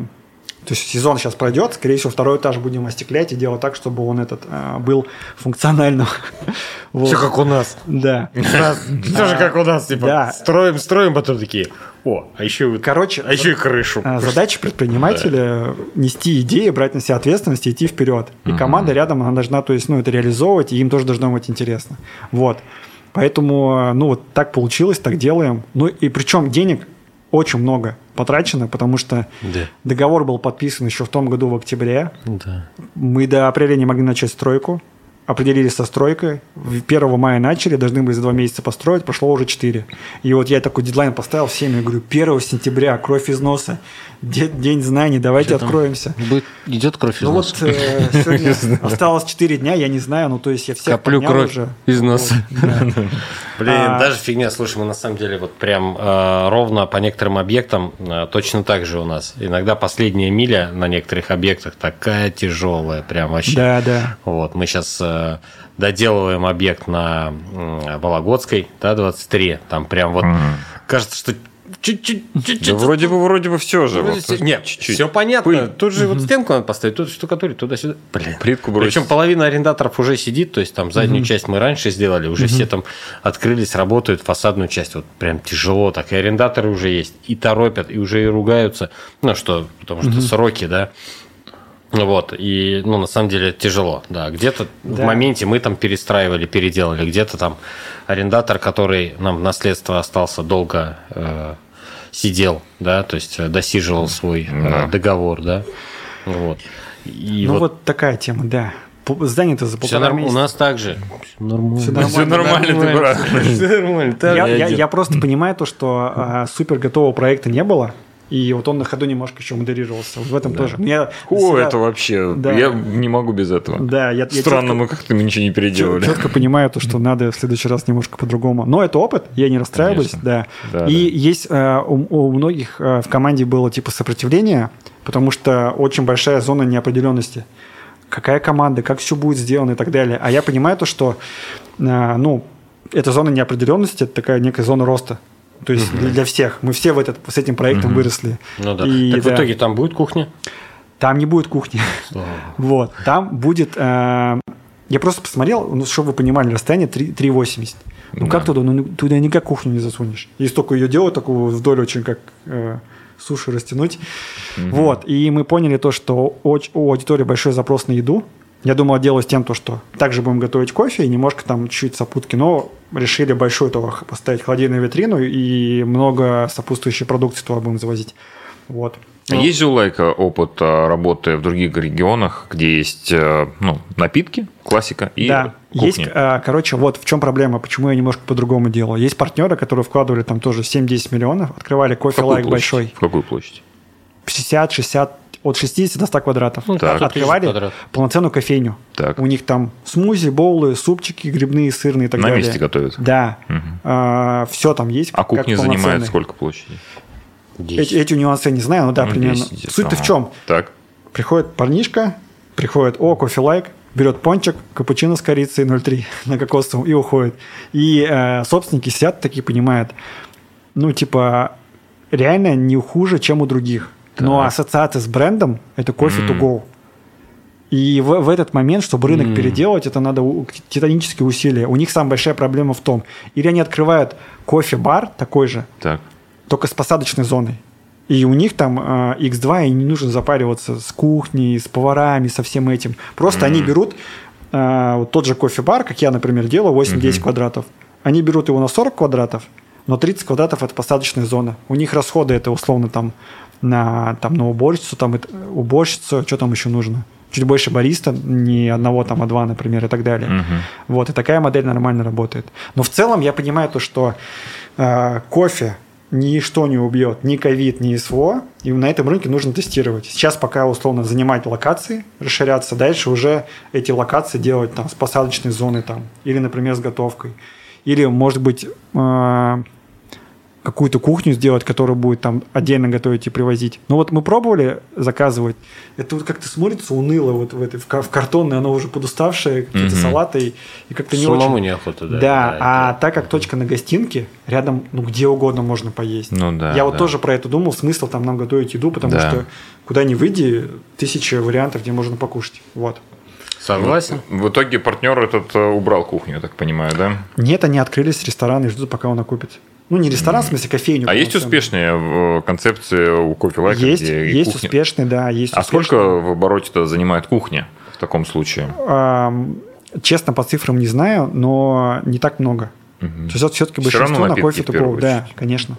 то есть сезон сейчас пройдет, скорее всего, второй этаж будем остеклять и делать так, чтобы он этот э, был функциональным. Все как у нас. Да. Тоже как у нас, типа, строим, строим, потом такие, о, а еще, Короче, а еще и крышу. А, задача предпринимателя нести идеи, брать на себя ответственность и идти вперед. И команда рядом, она должна, то есть, ну, это реализовывать, и им тоже должно быть интересно. Вот. Поэтому, ну, вот так получилось, так делаем. Ну, и причем денег очень много потрачено, потому что Да. договор был подписан еще в том году в октябре. Да. Мы до апреля не могли начать стройку. Определились со стройкой. В 1 мая начали, должны были за два месяца построить, прошло уже 4. И вот я такой дедлайн поставил всем, я говорю, 1 сентября, кровь из носа, де- день знаний, давайте откроемся. Будет, идет кровь из Ну носа. вот э, сегодня осталось 4 дня, я не знаю, ну то есть я всех Коплю кровь уже. из носа. Блин, А- даже фигня. Слушай, мы на самом деле вот прям э, ровно по некоторым объектам э, точно так же у нас. Иногда последняя миля на некоторых объектах такая тяжелая, прям вообще. Да, да. Вот, мы сейчас доделываем объект на Вологодской, да, 23. Там прям вот кажется, что чуть-чуть, Да вроде бы, вроде бы все же. Вот все- Нет, чуть-чуть. все понятно. Пыль. Тут же вот стенку надо поставить, тут штукатурить, туда-сюда. Блин. Плитку бросить. Причем половина арендаторов уже сидит, то есть там заднюю часть мы раньше сделали, уже все там открылись, работают, фасадную часть вот прям тяжело так. И арендаторы уже есть, и торопят, и уже и ругаются. Ну что, потому что сроки, да. Вот, и, ну, на самом деле, тяжело, да. Где-то в Да. моменте мы там перестраивали, переделали, где-то там арендатор, который нам в наследство остался, долго э, сидел, да, то есть э, досиживал свой э, Да. договор, да. Вот. И ну вот, вот, такая тема, да. Здание-то за все полтора норм- у месяца. нас так же. Нормально. Всё нормально. Всё нормально, ты брат. Всё нормально. Я, я- я просто понимаю то, что а, супер готового проекта не было, и вот он на ходу немножко еще модерировался. Вот в этом тоже. Ну, Я О, себя- это вообще... Да. Я не могу без этого. Да, я, я Странно, четко- мы как-то ничего не переделали. четко понимаю то, что надо в следующий раз немножко по-другому. Но это опыт, я не расстраиваюсь, да. Да, и да. есть э, у, у многих э, в команде было типа сопротивление, потому что очень большая зона неопределенности. Какая команда, как все будет сделано и так далее. А я понимаю то, что э, ну, эта зона неопределенности это такая некая зона роста. То есть для, для всех. Мы все в этот, с этим проектом выросли. Ну да. И, так да, в итоге там будет кухня? там не будет кухни. Вот, там будет... э, я просто посмотрел, ну, чтобы вы понимали, расстояние 3 3,80. Ну, Да. как туда? Ну, туда никак кухню не засунешь. Если только ее делать, такую вдоль очень как э, суши растянуть. Вот, и мы поняли то, что у аудитории большой запрос на еду. Я думал, делаю с тем, то, что также будем готовить кофе и немножко там чуть-чуть сопутки, но решили большой то поставить холодильную витрину и много сопутствующей продукции туда будем завозить. Вот. А Есть же у Лайка опыт а, работы в других регионах, где есть э, ну, напитки, классика и да, кухня? есть, а, короче, вот в чем проблема, почему я немножко по-другому делаю. Есть партнеры, которые вкладывали там тоже 7-10 миллионов, открывали кофе лайк большой, В какую площадь? 50-60, от 60 до 100 квадратов. Ну, Так. Открывали квадрат. полноценную кофейню. Так. У них там смузи, боулы, супчики, грибные, сырные и так На далее. месте готовят? Да. все там есть. А как кухня занимает сколько площади? Эти, эти нюансы я не знаю, но да, Ну, примерно. 10, Суть-то в ага. чем? Так. Приходит парнишка, приходит, о, кофе лайк, берет пончик, капучино с корицей 0,3 на кокосовом и уходит. И э, собственники сидят такие, понимают, ну, типа, реально не хуже, чем у других. Но Так. ассоциация с брендом – это кофе to М. go. И в, в этот момент, чтобы рынок М. переделать, это надо титанические усилия. У них самая большая проблема в том, или они открывают кофе-бар такой же, Так. только с посадочной зоной. И у них там э, X2, и не нужно запариваться с кухней, с поварами, со всем этим. Просто они берут э, вот тот же кофе-бар, как я, например, делаю, 8-10 квадратов. Они берут его на 40 квадратов, но 30 квадратов – это посадочная зона. У них расходы – это условно там на, там, на уборщицу, там, уборщицу, что там еще нужно? Чуть больше бариста, не одного, там, а два, например, и так далее. Мгм. Вот, и такая модель нормально работает. Но в целом я понимаю то, что э, кофе ничто не убьет, ни ковид, ни СВО, и на этом рынке нужно тестировать. Сейчас пока условно занимать локации, расширяться, дальше уже эти локации делать там с посадочной зоной там, или, например, с готовкой. Или, может быть, э, какую-то кухню сделать, которая будет там отдельно готовить и привозить. Но вот мы пробовали заказывать, это вот как-то смотрится уныло вот в, этой, в, в картонной, оно уже подуставшее, какие-то Мгм. салаты, и, и как-то не Самому очень... неохота, Да, да. а так как точка на гостинке, рядом, ну, где угодно можно поесть. Ну да. Я вот да. тоже про это думал, смысл там нам готовить еду, потому Да. что куда ни выйди, тысяча вариантов, где можно покушать. Вот. Согласен. В итоге партнер этот э, убрал кухню, я так понимаю, да? Нет, они открылись рестораны и ждут, пока он окупит. Ну, не ресторан, в смысле кофейню. А есть полноценную. успешные э, концепции у кофе лайка? Есть, есть кухня? успешные, да, есть А успешные. сколько в обороте-то занимает кухня в таком случае? Ам, честно, по цифрам не знаю, но не так много. Мгм. То есть все-таки Всё равно большинство на кофе такого. Да, конечно.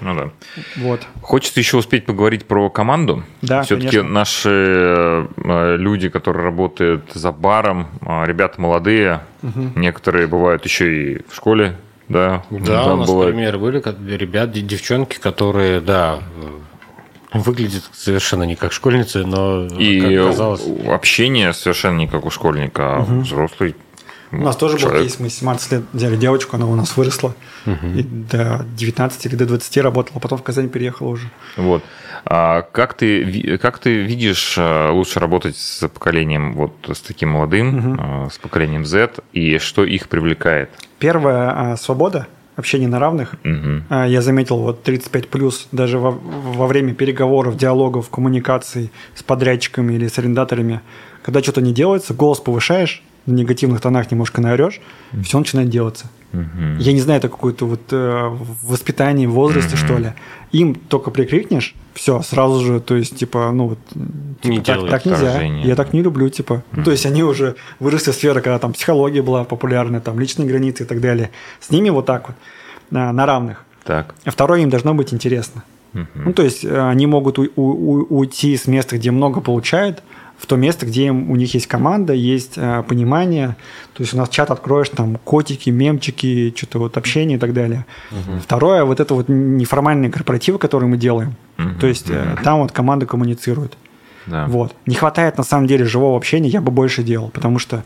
Ну да. Вот. Хочется еще успеть поговорить про команду. Да, Все-таки конечно. наши э, люди, которые работают за баром, э, ребята молодые, некоторые бывают еще и в школе, да. Да, Там у нас бывает- примеры были, ребят, де- девчонки, которые, да, выглядят совершенно не как школьницы, но, И как казалось, общение совершенно не как у школьника, а взрослый. У нас тоже был человек. кейс, мы 17 лет взяли девочку, она у нас выросла. И до 19 или до 20 работала, потом в Казань переехала уже. Вот. А как ты, как ты видишь э, лучше работать с поколением, вот с таким молодым, э, с поколением Z, и что их привлекает? Первая а, свобода, общение на равных. А, Я заметил, вот 35 плюс, даже во, во время переговоров, диалогов, коммуникаций с подрядчиками или с арендаторами, когда что-то не делается, голос повышаешь, в негативных тонах немножко наорешь, все начинает делаться. Мгм. Я не знаю, это какое-то вот э, воспитание в возрасте, что ли. Им только прикрикнешь, все, сразу же, то есть, типа, ну вот, типа, Не так, так нельзя. Я так не люблю, типа. Ну, то есть они уже выросли в сферы, когда там психология была популярна, там личные границы и так далее. С ними вот так вот, на, на равных. Так. А второе, им должно быть интересно. Мгм. Ну, то есть э, они могут у- у- у- уйти с места, где много получают, в то место, где у них есть команда, есть э, понимание. То есть у нас чат откроешь, там котики, мемчики, что-то вот общение и так далее. Второе, вот это вот неформальные корпоративы, которые мы делаем. Мгм. То есть э, там вот команда коммуницирует. Да. Вот. Не хватает на самом деле живого общения, я бы больше делал, потому что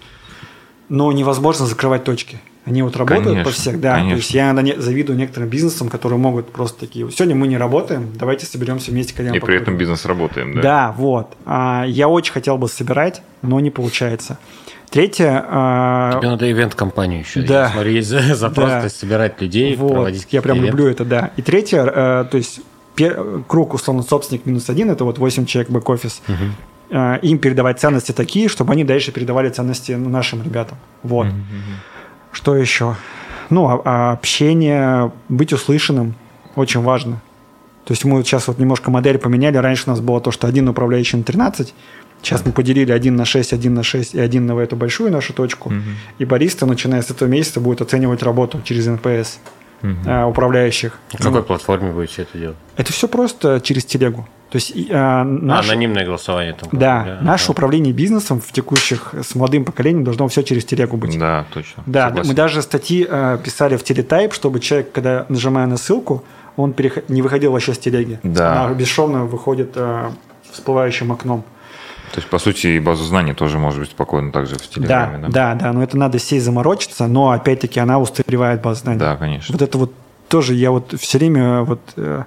ну, невозможно закрывать точки. Они вот работают Конечно, по всех, да. конечно. То есть я иногда не- завидую некоторым бизнесам, которые могут просто такие, сегодня мы не работаем, давайте соберемся вместе, коленом И при этом покурим». бизнес работаем, да? Да, вот. А, я очень хотел бы собирать, но не получается. Третье. а, тебе надо ивент-компанию еще. Да. Я смотрю, есть за- запрос, Да. собирать людей, вот, проводить я прям ивенты. люблю это, да. И третье, э, то есть круг, условно, собственник минус один, это вот 8 человек бэк-офис. Э, им передавать ценности такие, чтобы они дальше передавали ценности ну, нашим ребятам. Вот. Что еще? Ну, а- а общение, быть услышанным очень важно. То есть мы сейчас вот немножко модель поменяли. Раньше у нас было то, что один управляющий на 13. Сейчас мы поделили 1 на 6, 1 на 6 и 1 на эту большую нашу точку. И бариста, начиная с этого месяца, будет оценивать работу через NPS э, управляющих. На какой платформе будете это делать? Это все просто через телегу. То есть э, наш- Анонимное голосование там. да, наше управление бизнесом в текущих с молодым поколением должно все через телегу быть. Да, точно. Да, Согласен. мы даже статьи э, писали в телетайп, чтобы человек, когда нажимая на ссылку, он переход- не выходил вообще с телеги. Да. Она бесшовно выходит э, всплывающим окном. То есть, по сути, и базу знаний тоже может быть спокойно также в Да, Телеграме, да, да, но это надо сесть заморочиться, но опять-таки она устаревает базу знаний. Да, конечно. Вот это вот тоже я вот все время вот э,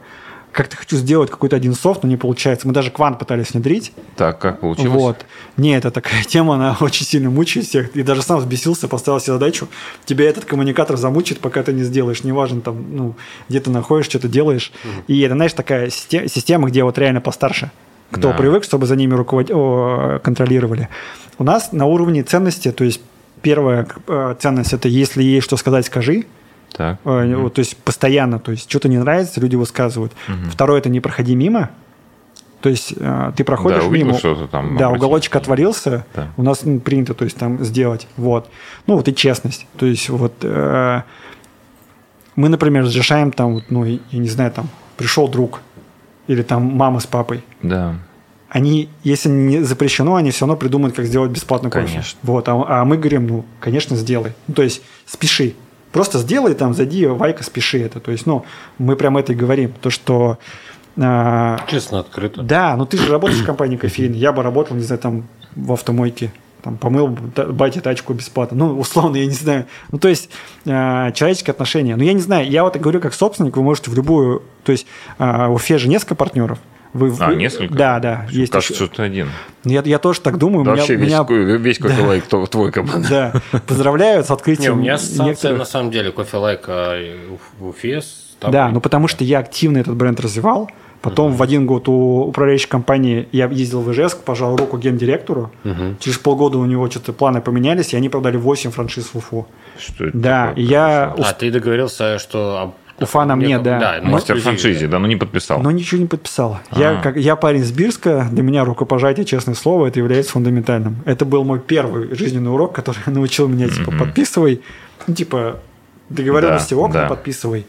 как-то хочу сделать какой-то один софт, но не получается. Мы даже квант пытались внедрить. Так, как получилось? Вот. Не, это такая тема, она очень сильно мучает всех. И даже сам взбесился, поставил себе задачу. Тебя этот коммуникатор замучит, пока ты не сделаешь. Неважно, там, ну, где ты находишься, что ты делаешь. И это, знаешь, такая система, система, где вот реально постарше. Кто Да. привык, чтобы за ними руковод... о, контролировали. У нас на уровне ценности, то есть первая э, ценность это если есть что сказать, скажи. Так. Э, вот, то есть постоянно, то есть что-то не нравится, люди высказывают. Второе это не проходи мимо. То есть э, ты проходишь Да, мимо, что-то там, да, уголочек отворился, Да. у нас ну, принято, то есть там сделать, вот. Ну вот и честность, то есть вот э, мы, например, разрешаем там, вот, ну я не знаю, там пришел друг или там мама с папой, Да. они, если не запрещено, они все равно придумают, как сделать бесплатный кофе. Конечно. Вот, а, а мы говорим, ну, конечно, сделай. Ну, то есть спеши. Просто сделай там, зайди, Вайка, спеши это. То есть, ну, мы прям это и говорим. То, что... а, Честно, открыто. да, ну ты же работаешь в компании кофеин. Я бы работал, не знаю, там в автомойке. там, помыл бате тачку бесплатно. Ну, условно, я не знаю. Ну, то есть, э, человеческие отношения. Ну, я не знаю, я вот говорю как собственник, вы можете в любую... То есть, э, у Уфе же несколько партнеров. Вы, а, несколько? Да, да. Есть Кажется, еще. что ты один. Я, я тоже так думаю. Да, меня, вообще меня... весь, весь кофе лайк да. твой команда. Да. Поздравляю с открытием. Не, у меня ассоциация, некоторых... на самом деле, кофе лайк в Уфе. Да, ну потому что я активно этот бренд развивал. Потом uh-huh. в один год у управляющей компании я ездил в Ижевск, пожал руку гендиректору. Uh-huh. Через полгода у него что-то планы поменялись, и они продали 8 франшиз в Уфу. Что это да, такое? я... А, ты договорился, что Уфа нам нет, да. да ну, Мастер франшизе, да, но не подписал. Но ничего не подписал. Я, а. как, я парень с Бирска, для меня рукопожатие, честное слово, это является фундаментальным. Это был мой первый жизненный урок, который научил меня, типа, mm-hmm. подписывай, ну, типа, договоренности да, окна да. подписывай.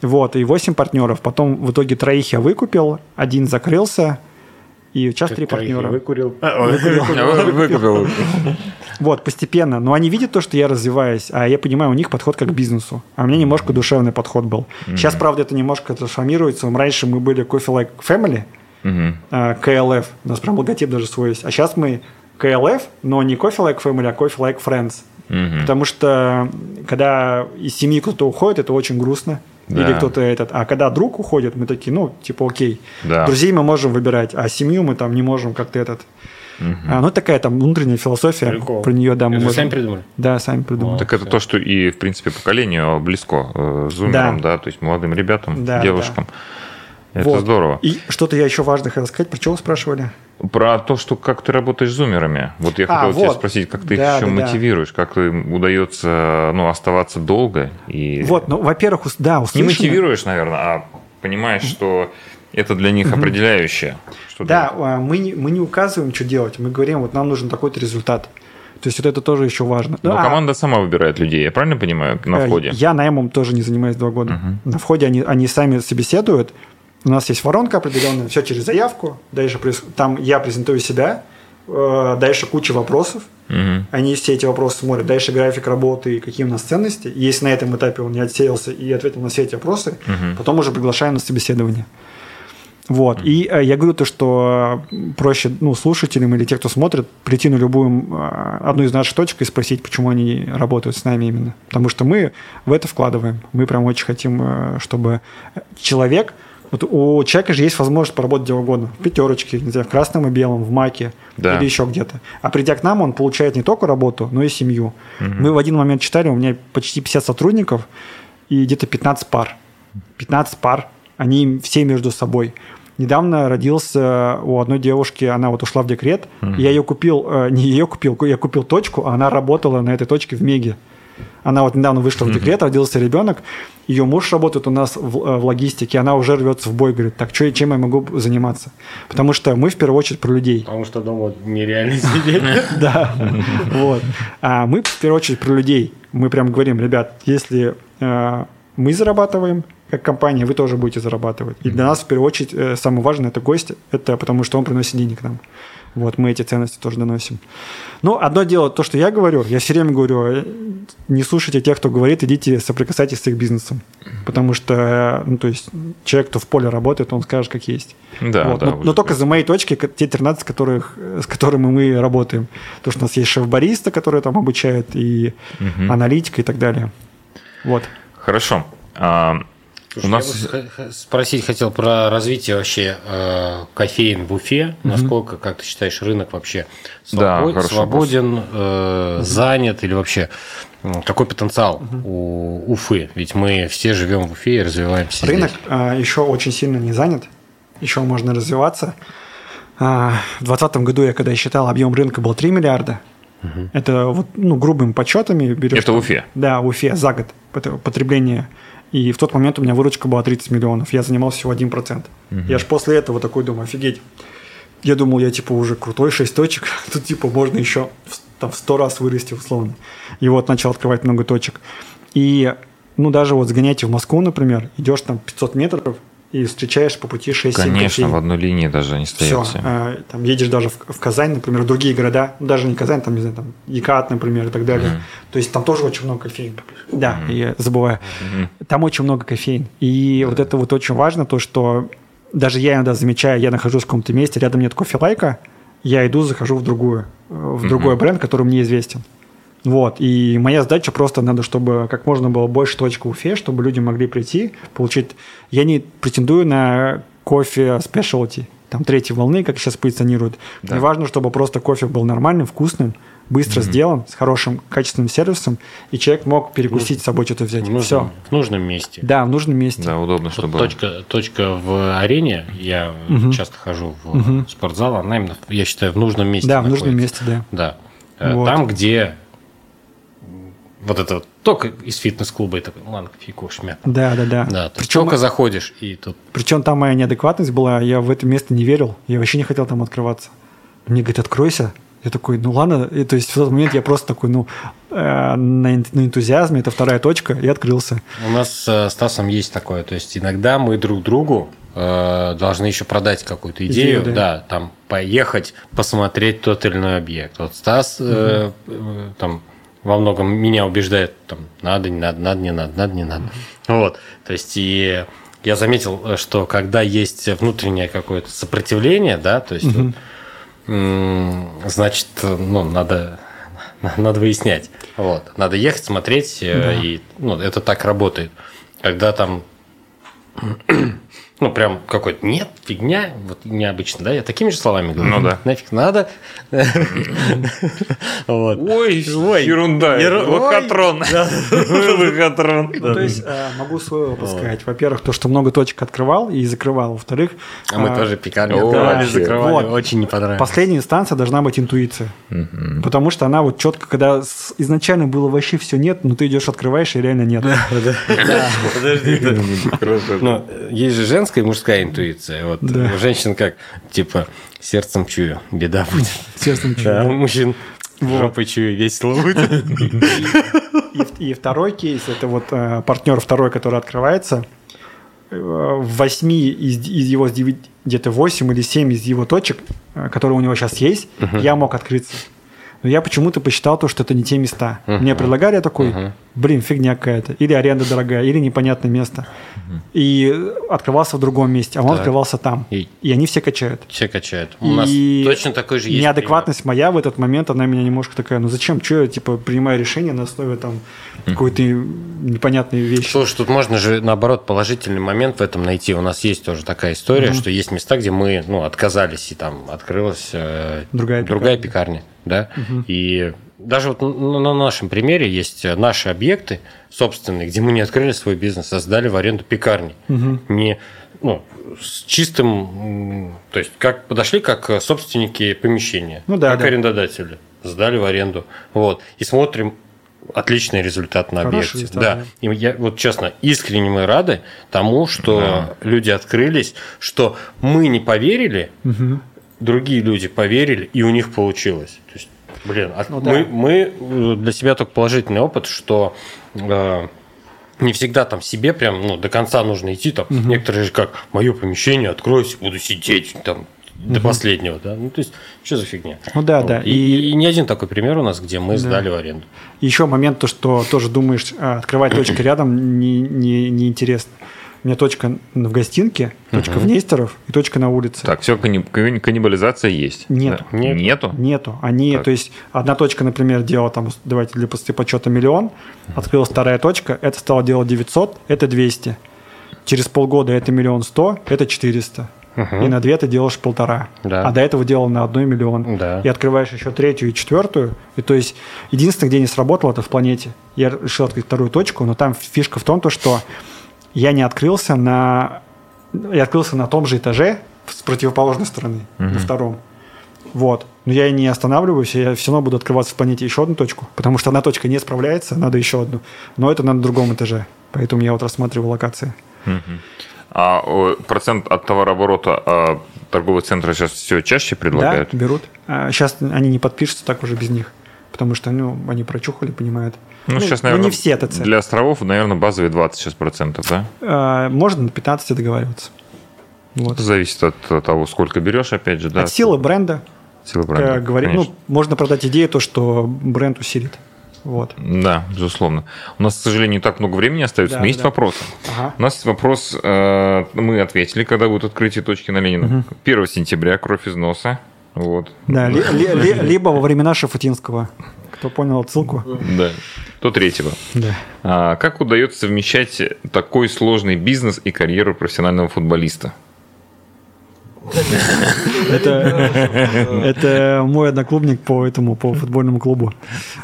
Вот, и 8 партнеров. Потом в итоге троих я выкупил, один закрылся, и сейчас три партнера. Выкурил. Выкупил. Вот, постепенно. Но они видят то, что я развиваюсь, а я понимаю, у них подход как к бизнесу. А у меня немножко душевный подход был. Сейчас, правда, это немножко трансформируется. Раньше мы были Coffee Like Family, KLF. У нас прям логотип даже свой есть. А сейчас мы KLF, но не Coffee Like Family, а Coffee Like Friends. Потому что когда из семьи кто-то уходит, это очень грустно да. или кто-то этот. А когда друг уходит, мы такие, ну, типа, окей. Да. Друзей мы можем выбирать, а семью мы там не можем как-то этот. Угу. А, ну, такая там внутренняя философия. Прикол. Про нее, да, мы это можем... сами придумали? Да, сами придумали. так это то, что и, в принципе, поколению близко. Э, зумерам, да. да, то есть молодым ребятам, да, девушкам. Да. Это вот. здорово. И что-то я еще важно хотел сказать. Про что вы спрашивали? Про то, что как ты работаешь с зумерами. Вот я а, хотел вот. тебя спросить, как ты да, их еще да, мотивируешь, да. как им удается ну, оставаться долго. И... Вот, ну, во-первых, да, услышно. Не мотивируешь, наверное, а понимаешь, что это для них определяющее. Что да, для... мы, не, мы не указываем, что делать. Мы говорим, вот нам нужен такой-то результат. То есть вот это тоже еще важно. Но а, команда сама выбирает людей, я правильно понимаю, на э, входе? Я наймом тоже не занимаюсь два года. Угу. На входе они, они сами собеседуют, у нас есть воронка определенная, все через заявку. Дальше там я презентую себя, э, дальше куча вопросов. Угу. Они все эти вопросы смотрят. Дальше график работы и какие у нас ценности. Если на этом этапе он не отсеялся и ответил на все эти вопросы, угу. потом уже приглашаем на собеседование. Вот. И э, я говорю то, что проще ну, слушателям или те, кто смотрит, прийти на любую э, одну из наших точек и спросить, почему они работают с нами именно. Потому что мы в это вкладываем. Мы прям очень хотим, э, чтобы человек вот у человека же есть возможность поработать где угодно. В пятерочке, не знаю, в красном и белом, в маке да. или еще где-то. А придя к нам, он получает не только работу, но и семью. Угу. Мы в один момент читали, у меня почти 50 сотрудников и где-то 15 пар. 15 пар, они все между собой. Недавно родился у одной девушки, она вот ушла в декрет, угу. я ее купил, э, не ее купил, я купил точку, а она работала на этой точке в Меге. Она вот недавно вышла в декрет, родился ребенок, ее муж работает у нас в, э, в логистике, она уже рвется в бой, говорит, так что, чем я могу заниматься? Потому что мы в первую очередь про людей. Потому что дома нереально сидеть. Да, вот. А мы в первую очередь про людей. Мы прям говорим, ребят, если э, мы зарабатываем, как компания, вы тоже будете зарабатывать. И для нас в первую очередь э, самое важное это гость, это потому что он приносит денег нам. Вот мы эти ценности тоже доносим. Ну, одно дело то, что я говорю, я все время говорю, э, не слушайте тех, кто говорит, идите соприкасайтесь с их бизнесом. Потому что, ну, то есть, человек, кто в поле работает, он скажет, как есть. Да, вот. да, но, но только за моей точки, те 13, которых, с которыми мы работаем. То, что у нас есть шеф-бариста, который там обучает, и угу. аналитика и так далее. Вот. Хорошо. А, Слушай, у нас... Я спросить хотел про развитие вообще э, кофеин в Уфе. Угу. Насколько, как ты считаешь, рынок вообще свобод... да, свободен, э, занят или вообще какой потенциал угу. у Уфы? Ведь мы все живем в Уфе и развиваемся. Рынок э, еще очень сильно не занят, еще можно развиваться. Э, в 2020 году я когда считал, объем рынка был 3 миллиарда. Угу. Это вот, ну, грубыми подсчетами берешь. Это в Уфе? Да, в Уфе за год потребление и в тот момент у меня выручка была 30 миллионов. Я занимался всего 1%. Угу. Я аж после этого такой думаю, офигеть. Я думал, я типа уже крутой, 6 точек. Тут типа можно еще там, в 100 раз вырасти условно. И вот начал открывать много точек. И ну даже вот сгоняйте в Москву, например, идешь там 500 метров, и встречаешь по пути 6-7 Конечно, в одной линии даже не стоят все. Э, там едешь даже в, в Казань, например, в другие города, ну, даже не Казань, там, не знаю, там, Екат, например, и так далее. Mm-hmm. То есть там тоже очень много кофеин. Да, mm-hmm. я забываю. Mm-hmm. Там очень много кофеин. И mm-hmm. вот это вот очень важно, то, что даже я иногда замечаю, я нахожусь в каком-то месте, рядом нет кофе-лайка, я иду, захожу в другую. в другой бренд, который мне известен. Вот, и моя задача просто надо, чтобы как можно было больше точек в Уфе, чтобы люди могли прийти, получить... Я не претендую на кофе specialty, там третьей волны, как сейчас позиционируют. Да. Мне важно, чтобы просто кофе был нормальным, вкусным, быстро mm-hmm. сделан, с хорошим качественным сервисом, и человек мог перекусить с собой что-то взять. В Все. В нужном месте. Да, в нужном месте. Да, удобно, чтобы... точка, точка в арене, я mm-hmm. часто хожу в mm-hmm. спортзал, она именно, я считаю, в нужном месте Да, находится. в нужном месте, да. Да. Э, вот. Там, где вот это вот только из фитнес-клуба, и такой, ладно, фиг шмяк. Да, да, да. Да, причем только заходишь, и тут... Причем там моя неадекватность была, я в это место не верил, я вообще не хотел там открываться. Мне говорят, откройся. Я такой, ну ладно, и, то есть в тот момент я просто такой, ну, э, на, на энтузиазме, это вторая точка, и открылся. У нас э, с Стасом есть такое, то есть иногда мы друг другу э, должны еще продать какую-то идею, идею да. да, там поехать посмотреть тот или иной объект. Вот Стас угу. э, там во многом меня убеждает, там, надо, не надо, надо, не надо, надо, не надо. Вот, то есть и я заметил, что когда есть внутреннее какое-то сопротивление, да, то есть, угу. вот, значит, ну, надо, надо выяснять. Вот, надо ехать, смотреть, э, да. и ну, это так работает. Когда там ну, прям какой-то, нет, фигня, вот необычно, да, я такими же словами говорю. Ну да. Нафиг надо. вот. Ой, ерунда, Еру... лохотрон. Лохотрон. Ну, то есть, э, могу свой опыт сказать. Во-первых, то, что много точек открывал и закрывал. Во-вторых... А мы э, тоже пекарни открывали, закрывали, очень не понравилось. Последняя инстанция должна быть интуиция. Потому что она вот четко, когда изначально было вообще все нет, но ты идешь, открываешь, и реально нет. Подожди. Есть же женская женская и мужская интуиция. Вот да. у женщин как, типа, сердцем чую, беда будет. Сердцем чую. Да, у мужчин вот. жопой чую, весело будет. И, и второй кейс, это вот э, партнер второй, который открывается, э, в восьми из, из его где-то восемь или семь из его точек, э, которые у него сейчас есть, uh-huh. я мог открыться. Но я почему-то посчитал то, что это не те места. Uh-huh. Мне предлагали, я такой, uh-huh. блин, фигня какая-то. Или аренда дорогая, или непонятное место. Uh-huh. И открывался в другом месте, а он так. открывался там. И... и они все качают. Все качают. У и нас точно такой же есть. Неадекватность пример. моя в этот момент, она меня немножко такая, ну зачем, что я типа принимаю решение на основе там uh-huh. какой-то непонятной вещи. Слушай, тут можно же наоборот положительный момент в этом найти. У нас есть тоже такая история, uh-huh. что есть места, где мы ну, отказались, и там открылась э, другая, другая пекарня. пекарня да, угу. и даже вот на нашем примере есть наши объекты собственные, где мы не открыли свой бизнес, а сдали в аренду пекарни. Угу. Не, ну, с чистым, то есть как подошли как собственники помещения, ну, да, как да. арендодатели, сдали в аренду. Вот. И смотрим, отличный результат на Хороший объекте. Да. И я вот честно, искренне мы рады тому, что да. люди открылись, что мы не поверили, угу другие люди поверили, и у них получилось. То есть, блин, от, ну, да. мы, мы э, для себя только положительный опыт, что э, не всегда там себе прям ну, до конца нужно идти. Там, угу. Некоторые же как, мое помещение, откроюсь, буду сидеть там до угу. последнего, да. Ну, то есть, что за фигня? Ну да, вот. да. И, и, и не один такой пример у нас, где мы да. сдали в аренду. Еще момент, то, что тоже думаешь, а, открывать точка рядом не, не, не интересно. У меня точка в гостинке, точка угу. в Нестеров и точка на улице. Так, все, каннибализация есть. Нет. Да. Нет. Нету? Нету. Они, так. то есть, одна точка, например, делала там, давайте для после подсчета миллион, открылась вторая точка, это стало делать 900, это 200. Через полгода это миллион сто, это 400. Угу. И на две ты делаешь полтора. Да. А до этого делал на одной миллион. Да. И открываешь еще третью и четвертую. И то есть единственное, где не сработало, это в планете. Я решил открыть вторую точку, но там фишка в том, то, что я не открылся на... Я открылся на том же этаже с противоположной стороны, угу. на втором. Вот. Но я и не останавливаюсь, я все равно буду открываться в планете еще одну точку, потому что одна точка не справляется, надо еще одну. Но это на другом этаже. Поэтому я вот рассматриваю локации. Угу. А процент от товарооборота а торговые центры сейчас все чаще предлагают? Да, берут. А сейчас они не подпишутся так уже без них, потому что ну, они прочухали, понимают. Ну, ну сейчас, наверное, ну, не все ТЦ. Для островов, наверное, базовые 20 сейчас процентов, да? А, можно на 15 договариваться. Вот. Это зависит от того, сколько берешь, опять же, да. От силы бренда. Силы бренда. Как говорит, ну, можно продать идею, то, что бренд усилит. Вот. Да, безусловно. У нас, к сожалению, не так много времени остается, да, но есть да. вопросы. Ага. У нас есть вопрос, э, мы ответили, когда будет открытие точки на Ленина. Угу. 1 сентября, кровь из носа. Вот. Да, ли, ли, ли, либо во времена Шафутинского. Кто понял отсылку? Да. То третьего. Да. А как удается совмещать такой сложный бизнес и карьеру профессионального футболиста? Это, это мой одноклубник по этому, по футбольному клубу.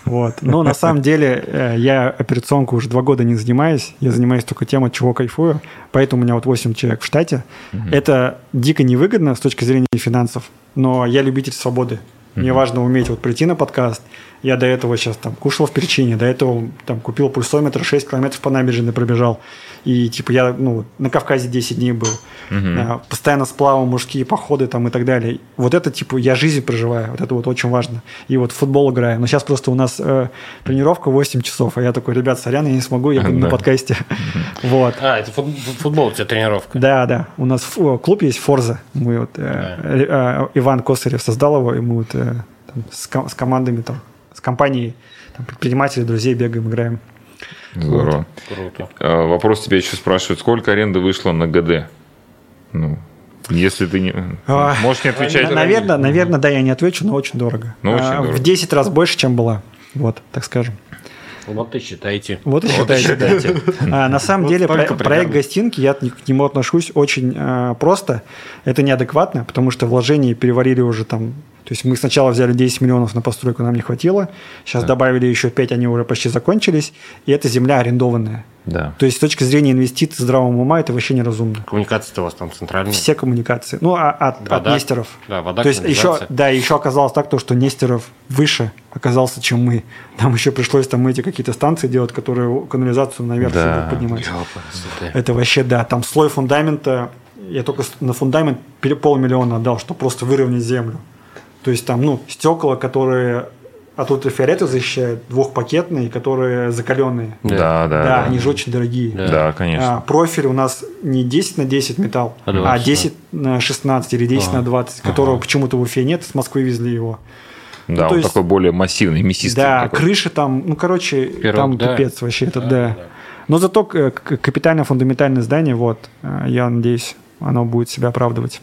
Вот. Но на самом деле э, я операционку уже два года не занимаюсь. Я занимаюсь только тем, от чего кайфую. Поэтому у меня вот 8 человек в штате. Это дико невыгодно с точки зрения финансов. Но я любитель свободы. Мне важно уметь вот прийти на подкаст. Я до этого сейчас там кушал в перчине, до этого там купил пульсометр, 6 километров по набережной пробежал. И типа я ну, на Кавказе 10 дней был. Угу. Постоянно сплавал мужские походы там и так далее. Вот это типа я жизнь проживаю, вот это вот очень важно. И вот в футбол играю. Но сейчас просто у нас э, тренировка 8 часов, а я такой, ребят, сорян, я не смогу, я буду на подкасте. Вот. А, это футбол у тебя тренировка? Да, да. У нас клуб есть Форза. Мы вот, э, э, Иван Косарев создал его, и мы вот с командами там, компанией там, предпринимателей, друзей бегаем, играем. Здорово. Вот. Круто. А, вопрос тебя еще спрашивают, сколько аренда вышло на ГД? Ну, если ты не... А, Можешь не отвечать. Наверное, наверное, да, я не отвечу, но очень дорого. Ну, очень а, дорого. В 10 раз больше, чем была. Вот, так скажем. Вот и считайте. Вот и считайте, да. А, на самом вот деле, про, проект гостинки, я к нему отношусь очень а, просто. Это неадекватно, потому что вложения переварили уже там то есть мы сначала взяли 10 миллионов на постройку, нам не хватило. Сейчас да. добавили еще 5, они уже почти закончились. И это земля арендованная. Да. То есть с точки зрения инвестиций здравого ума это вообще неразумно. Коммуникации у вас там центральные? Все коммуникации. Ну, а от, вода, от Нестеров. Да, вода, То есть еще, да, еще оказалось так, то, что Нестеров выше оказался, чем мы. Нам еще пришлось там эти какие-то станции делать, которые канализацию наверх да. поднимать. Это вообще, да, там слой фундамента, я только на фундамент полмиллиона отдал, чтобы просто выровнять землю. То есть там, ну, стекла, которые от ультрафиолета защищают, двухпакетные, которые закаленные. Да, да. Да, да они же очень дорогие. Да, да конечно. А, профиль у нас не 10 на 10 металл, а, 20, а 10 да. на 16 или 10 а. на 20, которого ага. почему-то в Уфе нет, с Москвы везли его. Да, ну, он есть, такой более массивный, мясистый. Да, такой. крыша там, ну, короче, Пирог, там да. пипец вообще, это да. да. Но зато капитально-фундаментальное здание, вот, э, я надеюсь, оно будет себя оправдывать.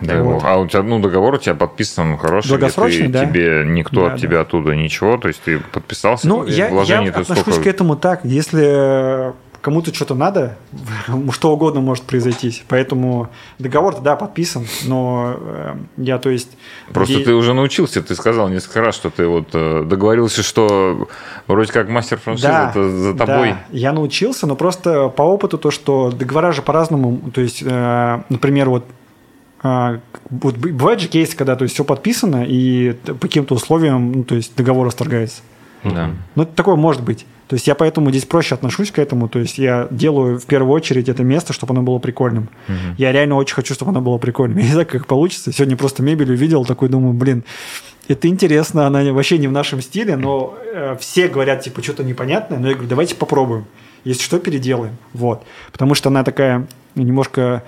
Да, вот. А у тебя, ну, договор у тебя подписан хороший, Долгосрочный, ты, да. тебе никто да, от тебя да. оттуда ничего, то есть ты подписался, ну, я, я отношусь сколько... к этому так, если кому-то что-то надо, что угодно может произойти. Поэтому договор да, подписан, но э, я, то есть... Просто где... ты уже научился, ты сказал несколько раз, что ты вот э, договорился, что вроде как мастер франшизы да, это за тобой. Да, я научился, но просто по опыту то, что договора же по-разному, то есть, э, например, вот а, вот бывает же кейсы, когда то есть все подписано и по каким-то условиям, ну, то есть договор расторгается. Да. Ну, это такое может быть. То есть я поэтому здесь проще отношусь к этому. То есть я делаю в первую очередь это место, чтобы оно было прикольным. Угу. Я реально очень хочу, чтобы оно было прикольным. Я не знаю, как получится. Сегодня просто мебель увидел, такой думаю, блин, это интересно, она вообще не в нашем стиле, но э, все говорят, типа, что-то непонятное, но я говорю, давайте попробуем. Если что, переделаем. Вот. Потому что она такая немножко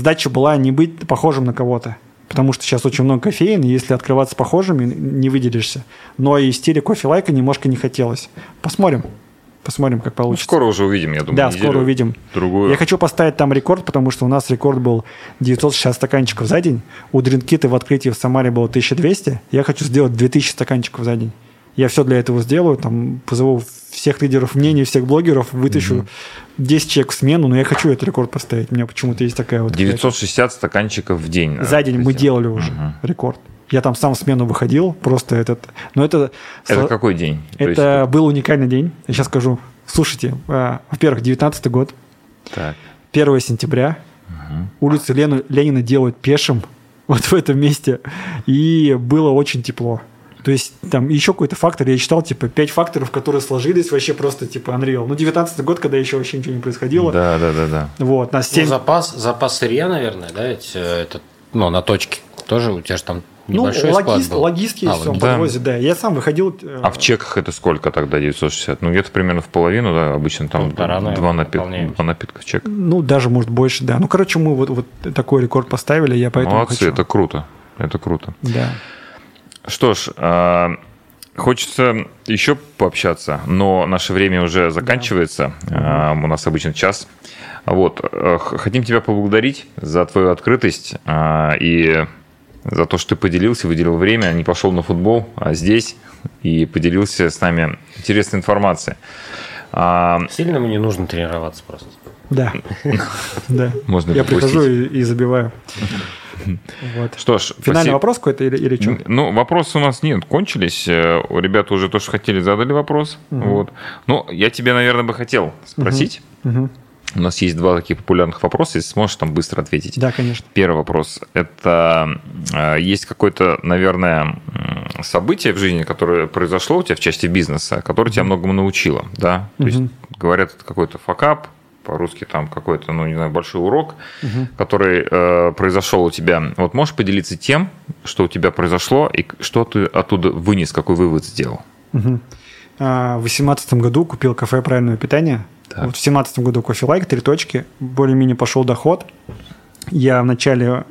задача была не быть похожим на кого-то. Потому что сейчас очень много кофеин, и если открываться похожими, не выделишься. Но и стиля кофе-лайка немножко не хотелось. Посмотрим. Посмотрим, как получится. Ну, скоро уже увидим, я думаю. Да, скоро увидим. Другую. Я хочу поставить там рекорд, потому что у нас рекорд был 960 стаканчиков за день. У Дринкиты в открытии в Самаре было 1200. Я хочу сделать 2000 стаканчиков за день. Я все для этого сделаю, там позову всех лидеров мнений, всех блогеров, вытащу угу. 10 человек в смену, но я хочу этот рекорд поставить. У меня почему-то есть такая вот... 960 стаканчиков в день. За день мы делали уже угу. рекорд. Я там сам в смену выходил, просто этот... Но это... Это какой день? Это был уникальный день. Я сейчас скажу. Слушайте, а, во-первых, 19 год. Так. 1 сентября. Угу. Улицу Лену, Ленина делают пешим вот в этом месте. И было очень тепло. То есть там еще какой-то фактор, я читал, типа, пять факторов, которые сложились вообще просто, типа, Unreal. Ну, 19 год, когда еще вообще ничего не происходило. Да, да, да, да. Вот, нас 7... Ну, запас, запас сырья, наверное, да, ведь э, это, ну, на точке. Тоже у тебя же там ну, небольшой ну, логист, был. логист есть, а, он да. подвозит, да. Я сам выходил... Э, а в чеках это сколько тогда 960? Ну, где-то примерно в половину, да, обычно там Полтора, два, напит... два напитка в чек. Ну, даже, может, больше, да. Ну, короче, мы вот, вот такой рекорд поставили, я поэтому Молодцы, хочу. это круто. Это круто. Да. Что ж, а, Хочется еще пообщаться, но наше время уже заканчивается. Да. У нас обычно час. Вот. Э, хотим тебя поблагодарить за твою открытость и за то, что ты поделился, выделил время, не пошел на футбол, а здесь и поделился с нами интересной информацией. А... Сильно мне нужно тренироваться просто. Да. да. Можно Я прихожу и, и забиваю. Вот. Что ж, финальный спасибо. вопрос какой-то или, или что? Ну, вопросы у нас нет, кончились. Э, ребята уже то, что хотели, задали вопрос. Угу. Вот. Ну, я тебе, наверное, бы хотел спросить. Угу. У нас есть два таких популярных вопроса, если сможешь там быстро ответить. Да, конечно. Первый вопрос. Это э, есть какое-то, наверное, событие в жизни, которое произошло у тебя в части бизнеса, которое тебя многому научило, да? То есть, говорят, это какой-то факап, по-русски там какой-то, ну, не знаю, большой урок, угу. который э, произошел у тебя. Вот можешь поделиться тем, что у тебя произошло, и что ты оттуда вынес, какой вывод сделал? Угу. А, в 2018 году купил кафе «Правильное питание», так. Вот в 2017 году кофе лайк, три точки, более-менее пошел доход. Я в начале,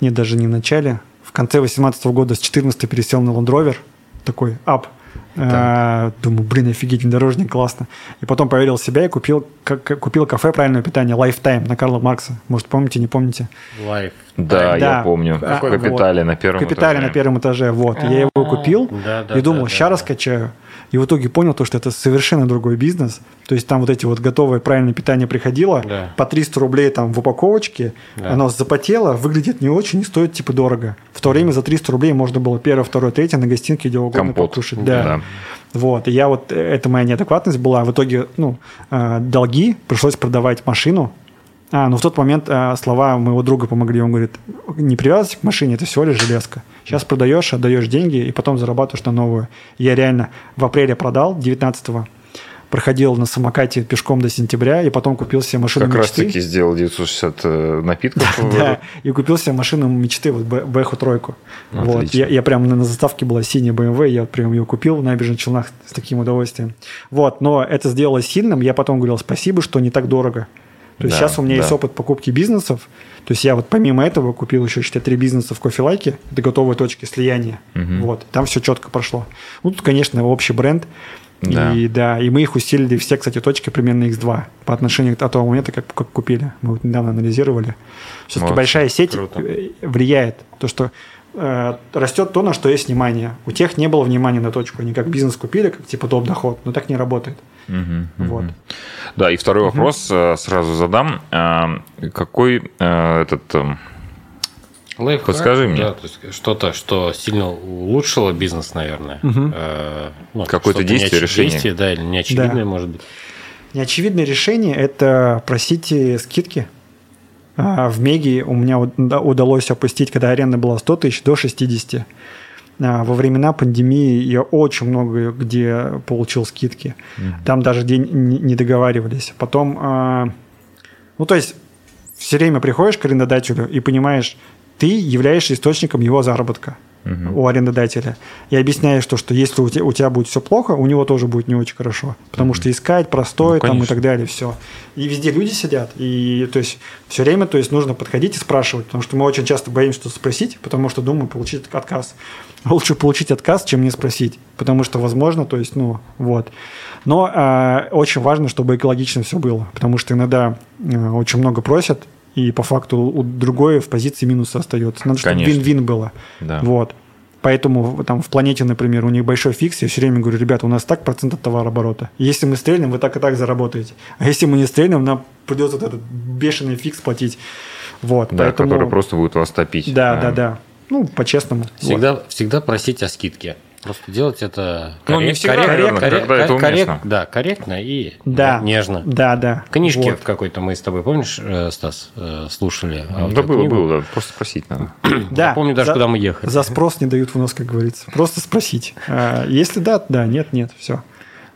нет, даже не в начале, в конце 2018 года с 14 пересел на Land Rover, такой ап. Да. Думаю, блин, офигеть, внедорожник, классно. И потом поверил в себя и купил, купил кафе правильное питание Lifetime на Карла Маркса. Может, помните, не помните? Life. Да, да, я помню. А, в Капитале вот. на первом Капитале этаже. на первом этаже, вот. Я его купил да, да, и думал, да, сейчас да, раскачаю. И в итоге понял то, что это совершенно другой бизнес. То есть там вот эти вот готовое правильное питание приходило да. по 300 рублей там в упаковочке, да. оно запотело, выглядит не очень и стоит типа дорого. В то время за 300 рублей можно было первое, второе, третье на гостинке где угодно Компот. покушать. Да. да. Вот, и я вот, это моя неадекватность была. В итоге, ну, э, долги, пришлось продавать машину, а, ну в тот момент а, слова моего друга помогли. Он говорит, не привязывайся к машине, это всего лишь железка. Сейчас продаешь, отдаешь деньги и потом зарабатываешь на новую. Я реально в апреле продал, 19-го, проходил на самокате пешком до сентября, и потом купил себе машину как мечты. Как раз таки сделал 960 э, напитков. Да, и купил себе машину мечты, вот Бэху тройку. Вот, я, я прям на заставке была синяя BMW, я прям ее купил в набережных Челнах с таким удовольствием. Вот, но это сделалось сильным, я потом говорил спасибо, что не так дорого. То есть да, сейчас у меня да. есть опыт покупки бизнесов. То есть я вот помимо этого купил еще, считай, три бизнеса в кофе-лайке. Это готовые точки слияния. Угу. Вот. Там все четко прошло. Ну, тут, конечно, общий бренд. Да. И да, и мы их усилили все, кстати, точки примерно X2 по отношению к того момента, как, как купили. Мы вот недавно анализировали. Все-таки вот, большая сеть круто. влияет. То, что э, растет то, на что есть внимание. У тех не было внимания на точку. Они как бизнес купили, как типа доп. доход, но так не работает. Угу, вот. Да, и второй угу. вопрос э, сразу задам. Э, какой э, этот... Лайфхак, Подскажи мне. Да, то есть что-то, что сильно улучшило бизнес, наверное. Угу. Э, ну, Какое-то действие, решение. Действие, да, или неочевидное, да. может быть. Неочевидное решение – это просите скидки. А, в Меги у меня удалось опустить, когда аренда была 100 тысяч, до 60. А, во времена пандемии я очень много где получил скидки. Mm-hmm. Там даже день не договаривались. Потом, а, ну то есть все время приходишь к арендодателю и понимаешь, ты являешься источником его заработка угу. у арендодателя. И объясняешь то, что если у тебя, у тебя будет все плохо, у него тоже будет не очень хорошо. Потому угу. что искать простое ну, там и так далее, все. И везде люди сидят. И то есть все время то есть, нужно подходить и спрашивать. Потому что мы очень часто боимся что спросить, потому что думаем получить отказ. Лучше получить отказ, чем не спросить. Потому что возможно, то есть, ну, вот. Но э, очень важно, чтобы экологично все было. Потому что иногда э, очень много просят, и по факту у другой в позиции минуса остается. Надо, чтобы вин-вин было. Да. Вот. Поэтому там в планете, например, у них большой фикс, я все время говорю, ребята, у нас так процент от товарооборота. Если мы стрельнем, вы так и так заработаете. А если мы не стрельнем, нам придется вот этот бешеный фикс платить. Вот, да, поэтому... который просто будет вас топить. Да, да, да. да. Ну, по-честному. Всегда, вот. всегда просить о скидке. Просто делать это коррект, ну, не всегда, коррект, наверное, коррект, когда это уместно. да, корректно и да, нежно. Да, да. Книжки вот. в какой-то мы с тобой, помнишь, э, Стас, э, слушали? А да было, книгу? было, да. Просто спросить надо. Да. помню даже, за, куда мы ехали. За спрос не дают в нос, как говорится. Просто спросить. А, если да, да, нет, нет, все.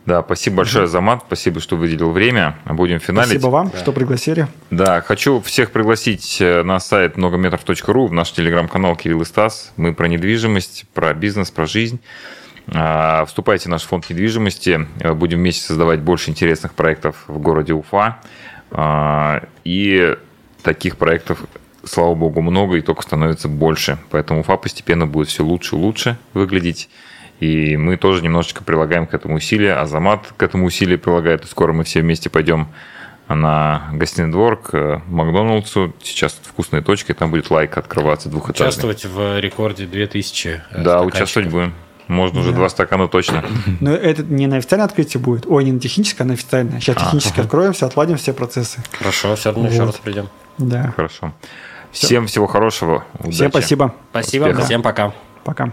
Да, спасибо большое, Замат. Спасибо, что выделил время. Будем финалить. Спасибо вам, да. что пригласили. Да, хочу всех пригласить э, на сайт многометров.ру, в наш телеграм-канал Кирилл и Стас. Мы про недвижимость, про бизнес, про жизнь. А, вступайте в наш фонд недвижимости. Будем вместе создавать больше интересных проектов в городе Уфа. А, и таких проектов, слава богу, много и только становится больше. Поэтому Уфа постепенно будет все лучше и лучше выглядеть. И мы тоже немножечко прилагаем к этому усилия. Азамат к этому усилию прилагает. И скоро мы все вместе пойдем на гостиный двор к Макдоналдсу. Сейчас вкусная точка, и там будет лайк открываться двухэтажный. Участвовать в рекорде 2000 Да, участвовать будем. Можно уже Да. два стакана точно. Но это не на официальное открытие будет. Ой, не на техническое, а на официальное. Сейчас А, технически откроем, все, отладим все процессы. Хорошо, все равно еще Вот. раз придем. Да. Хорошо. Всем всего хорошего. Всем удачи. спасибо. Спасибо, Успехов. всем пока. Пока.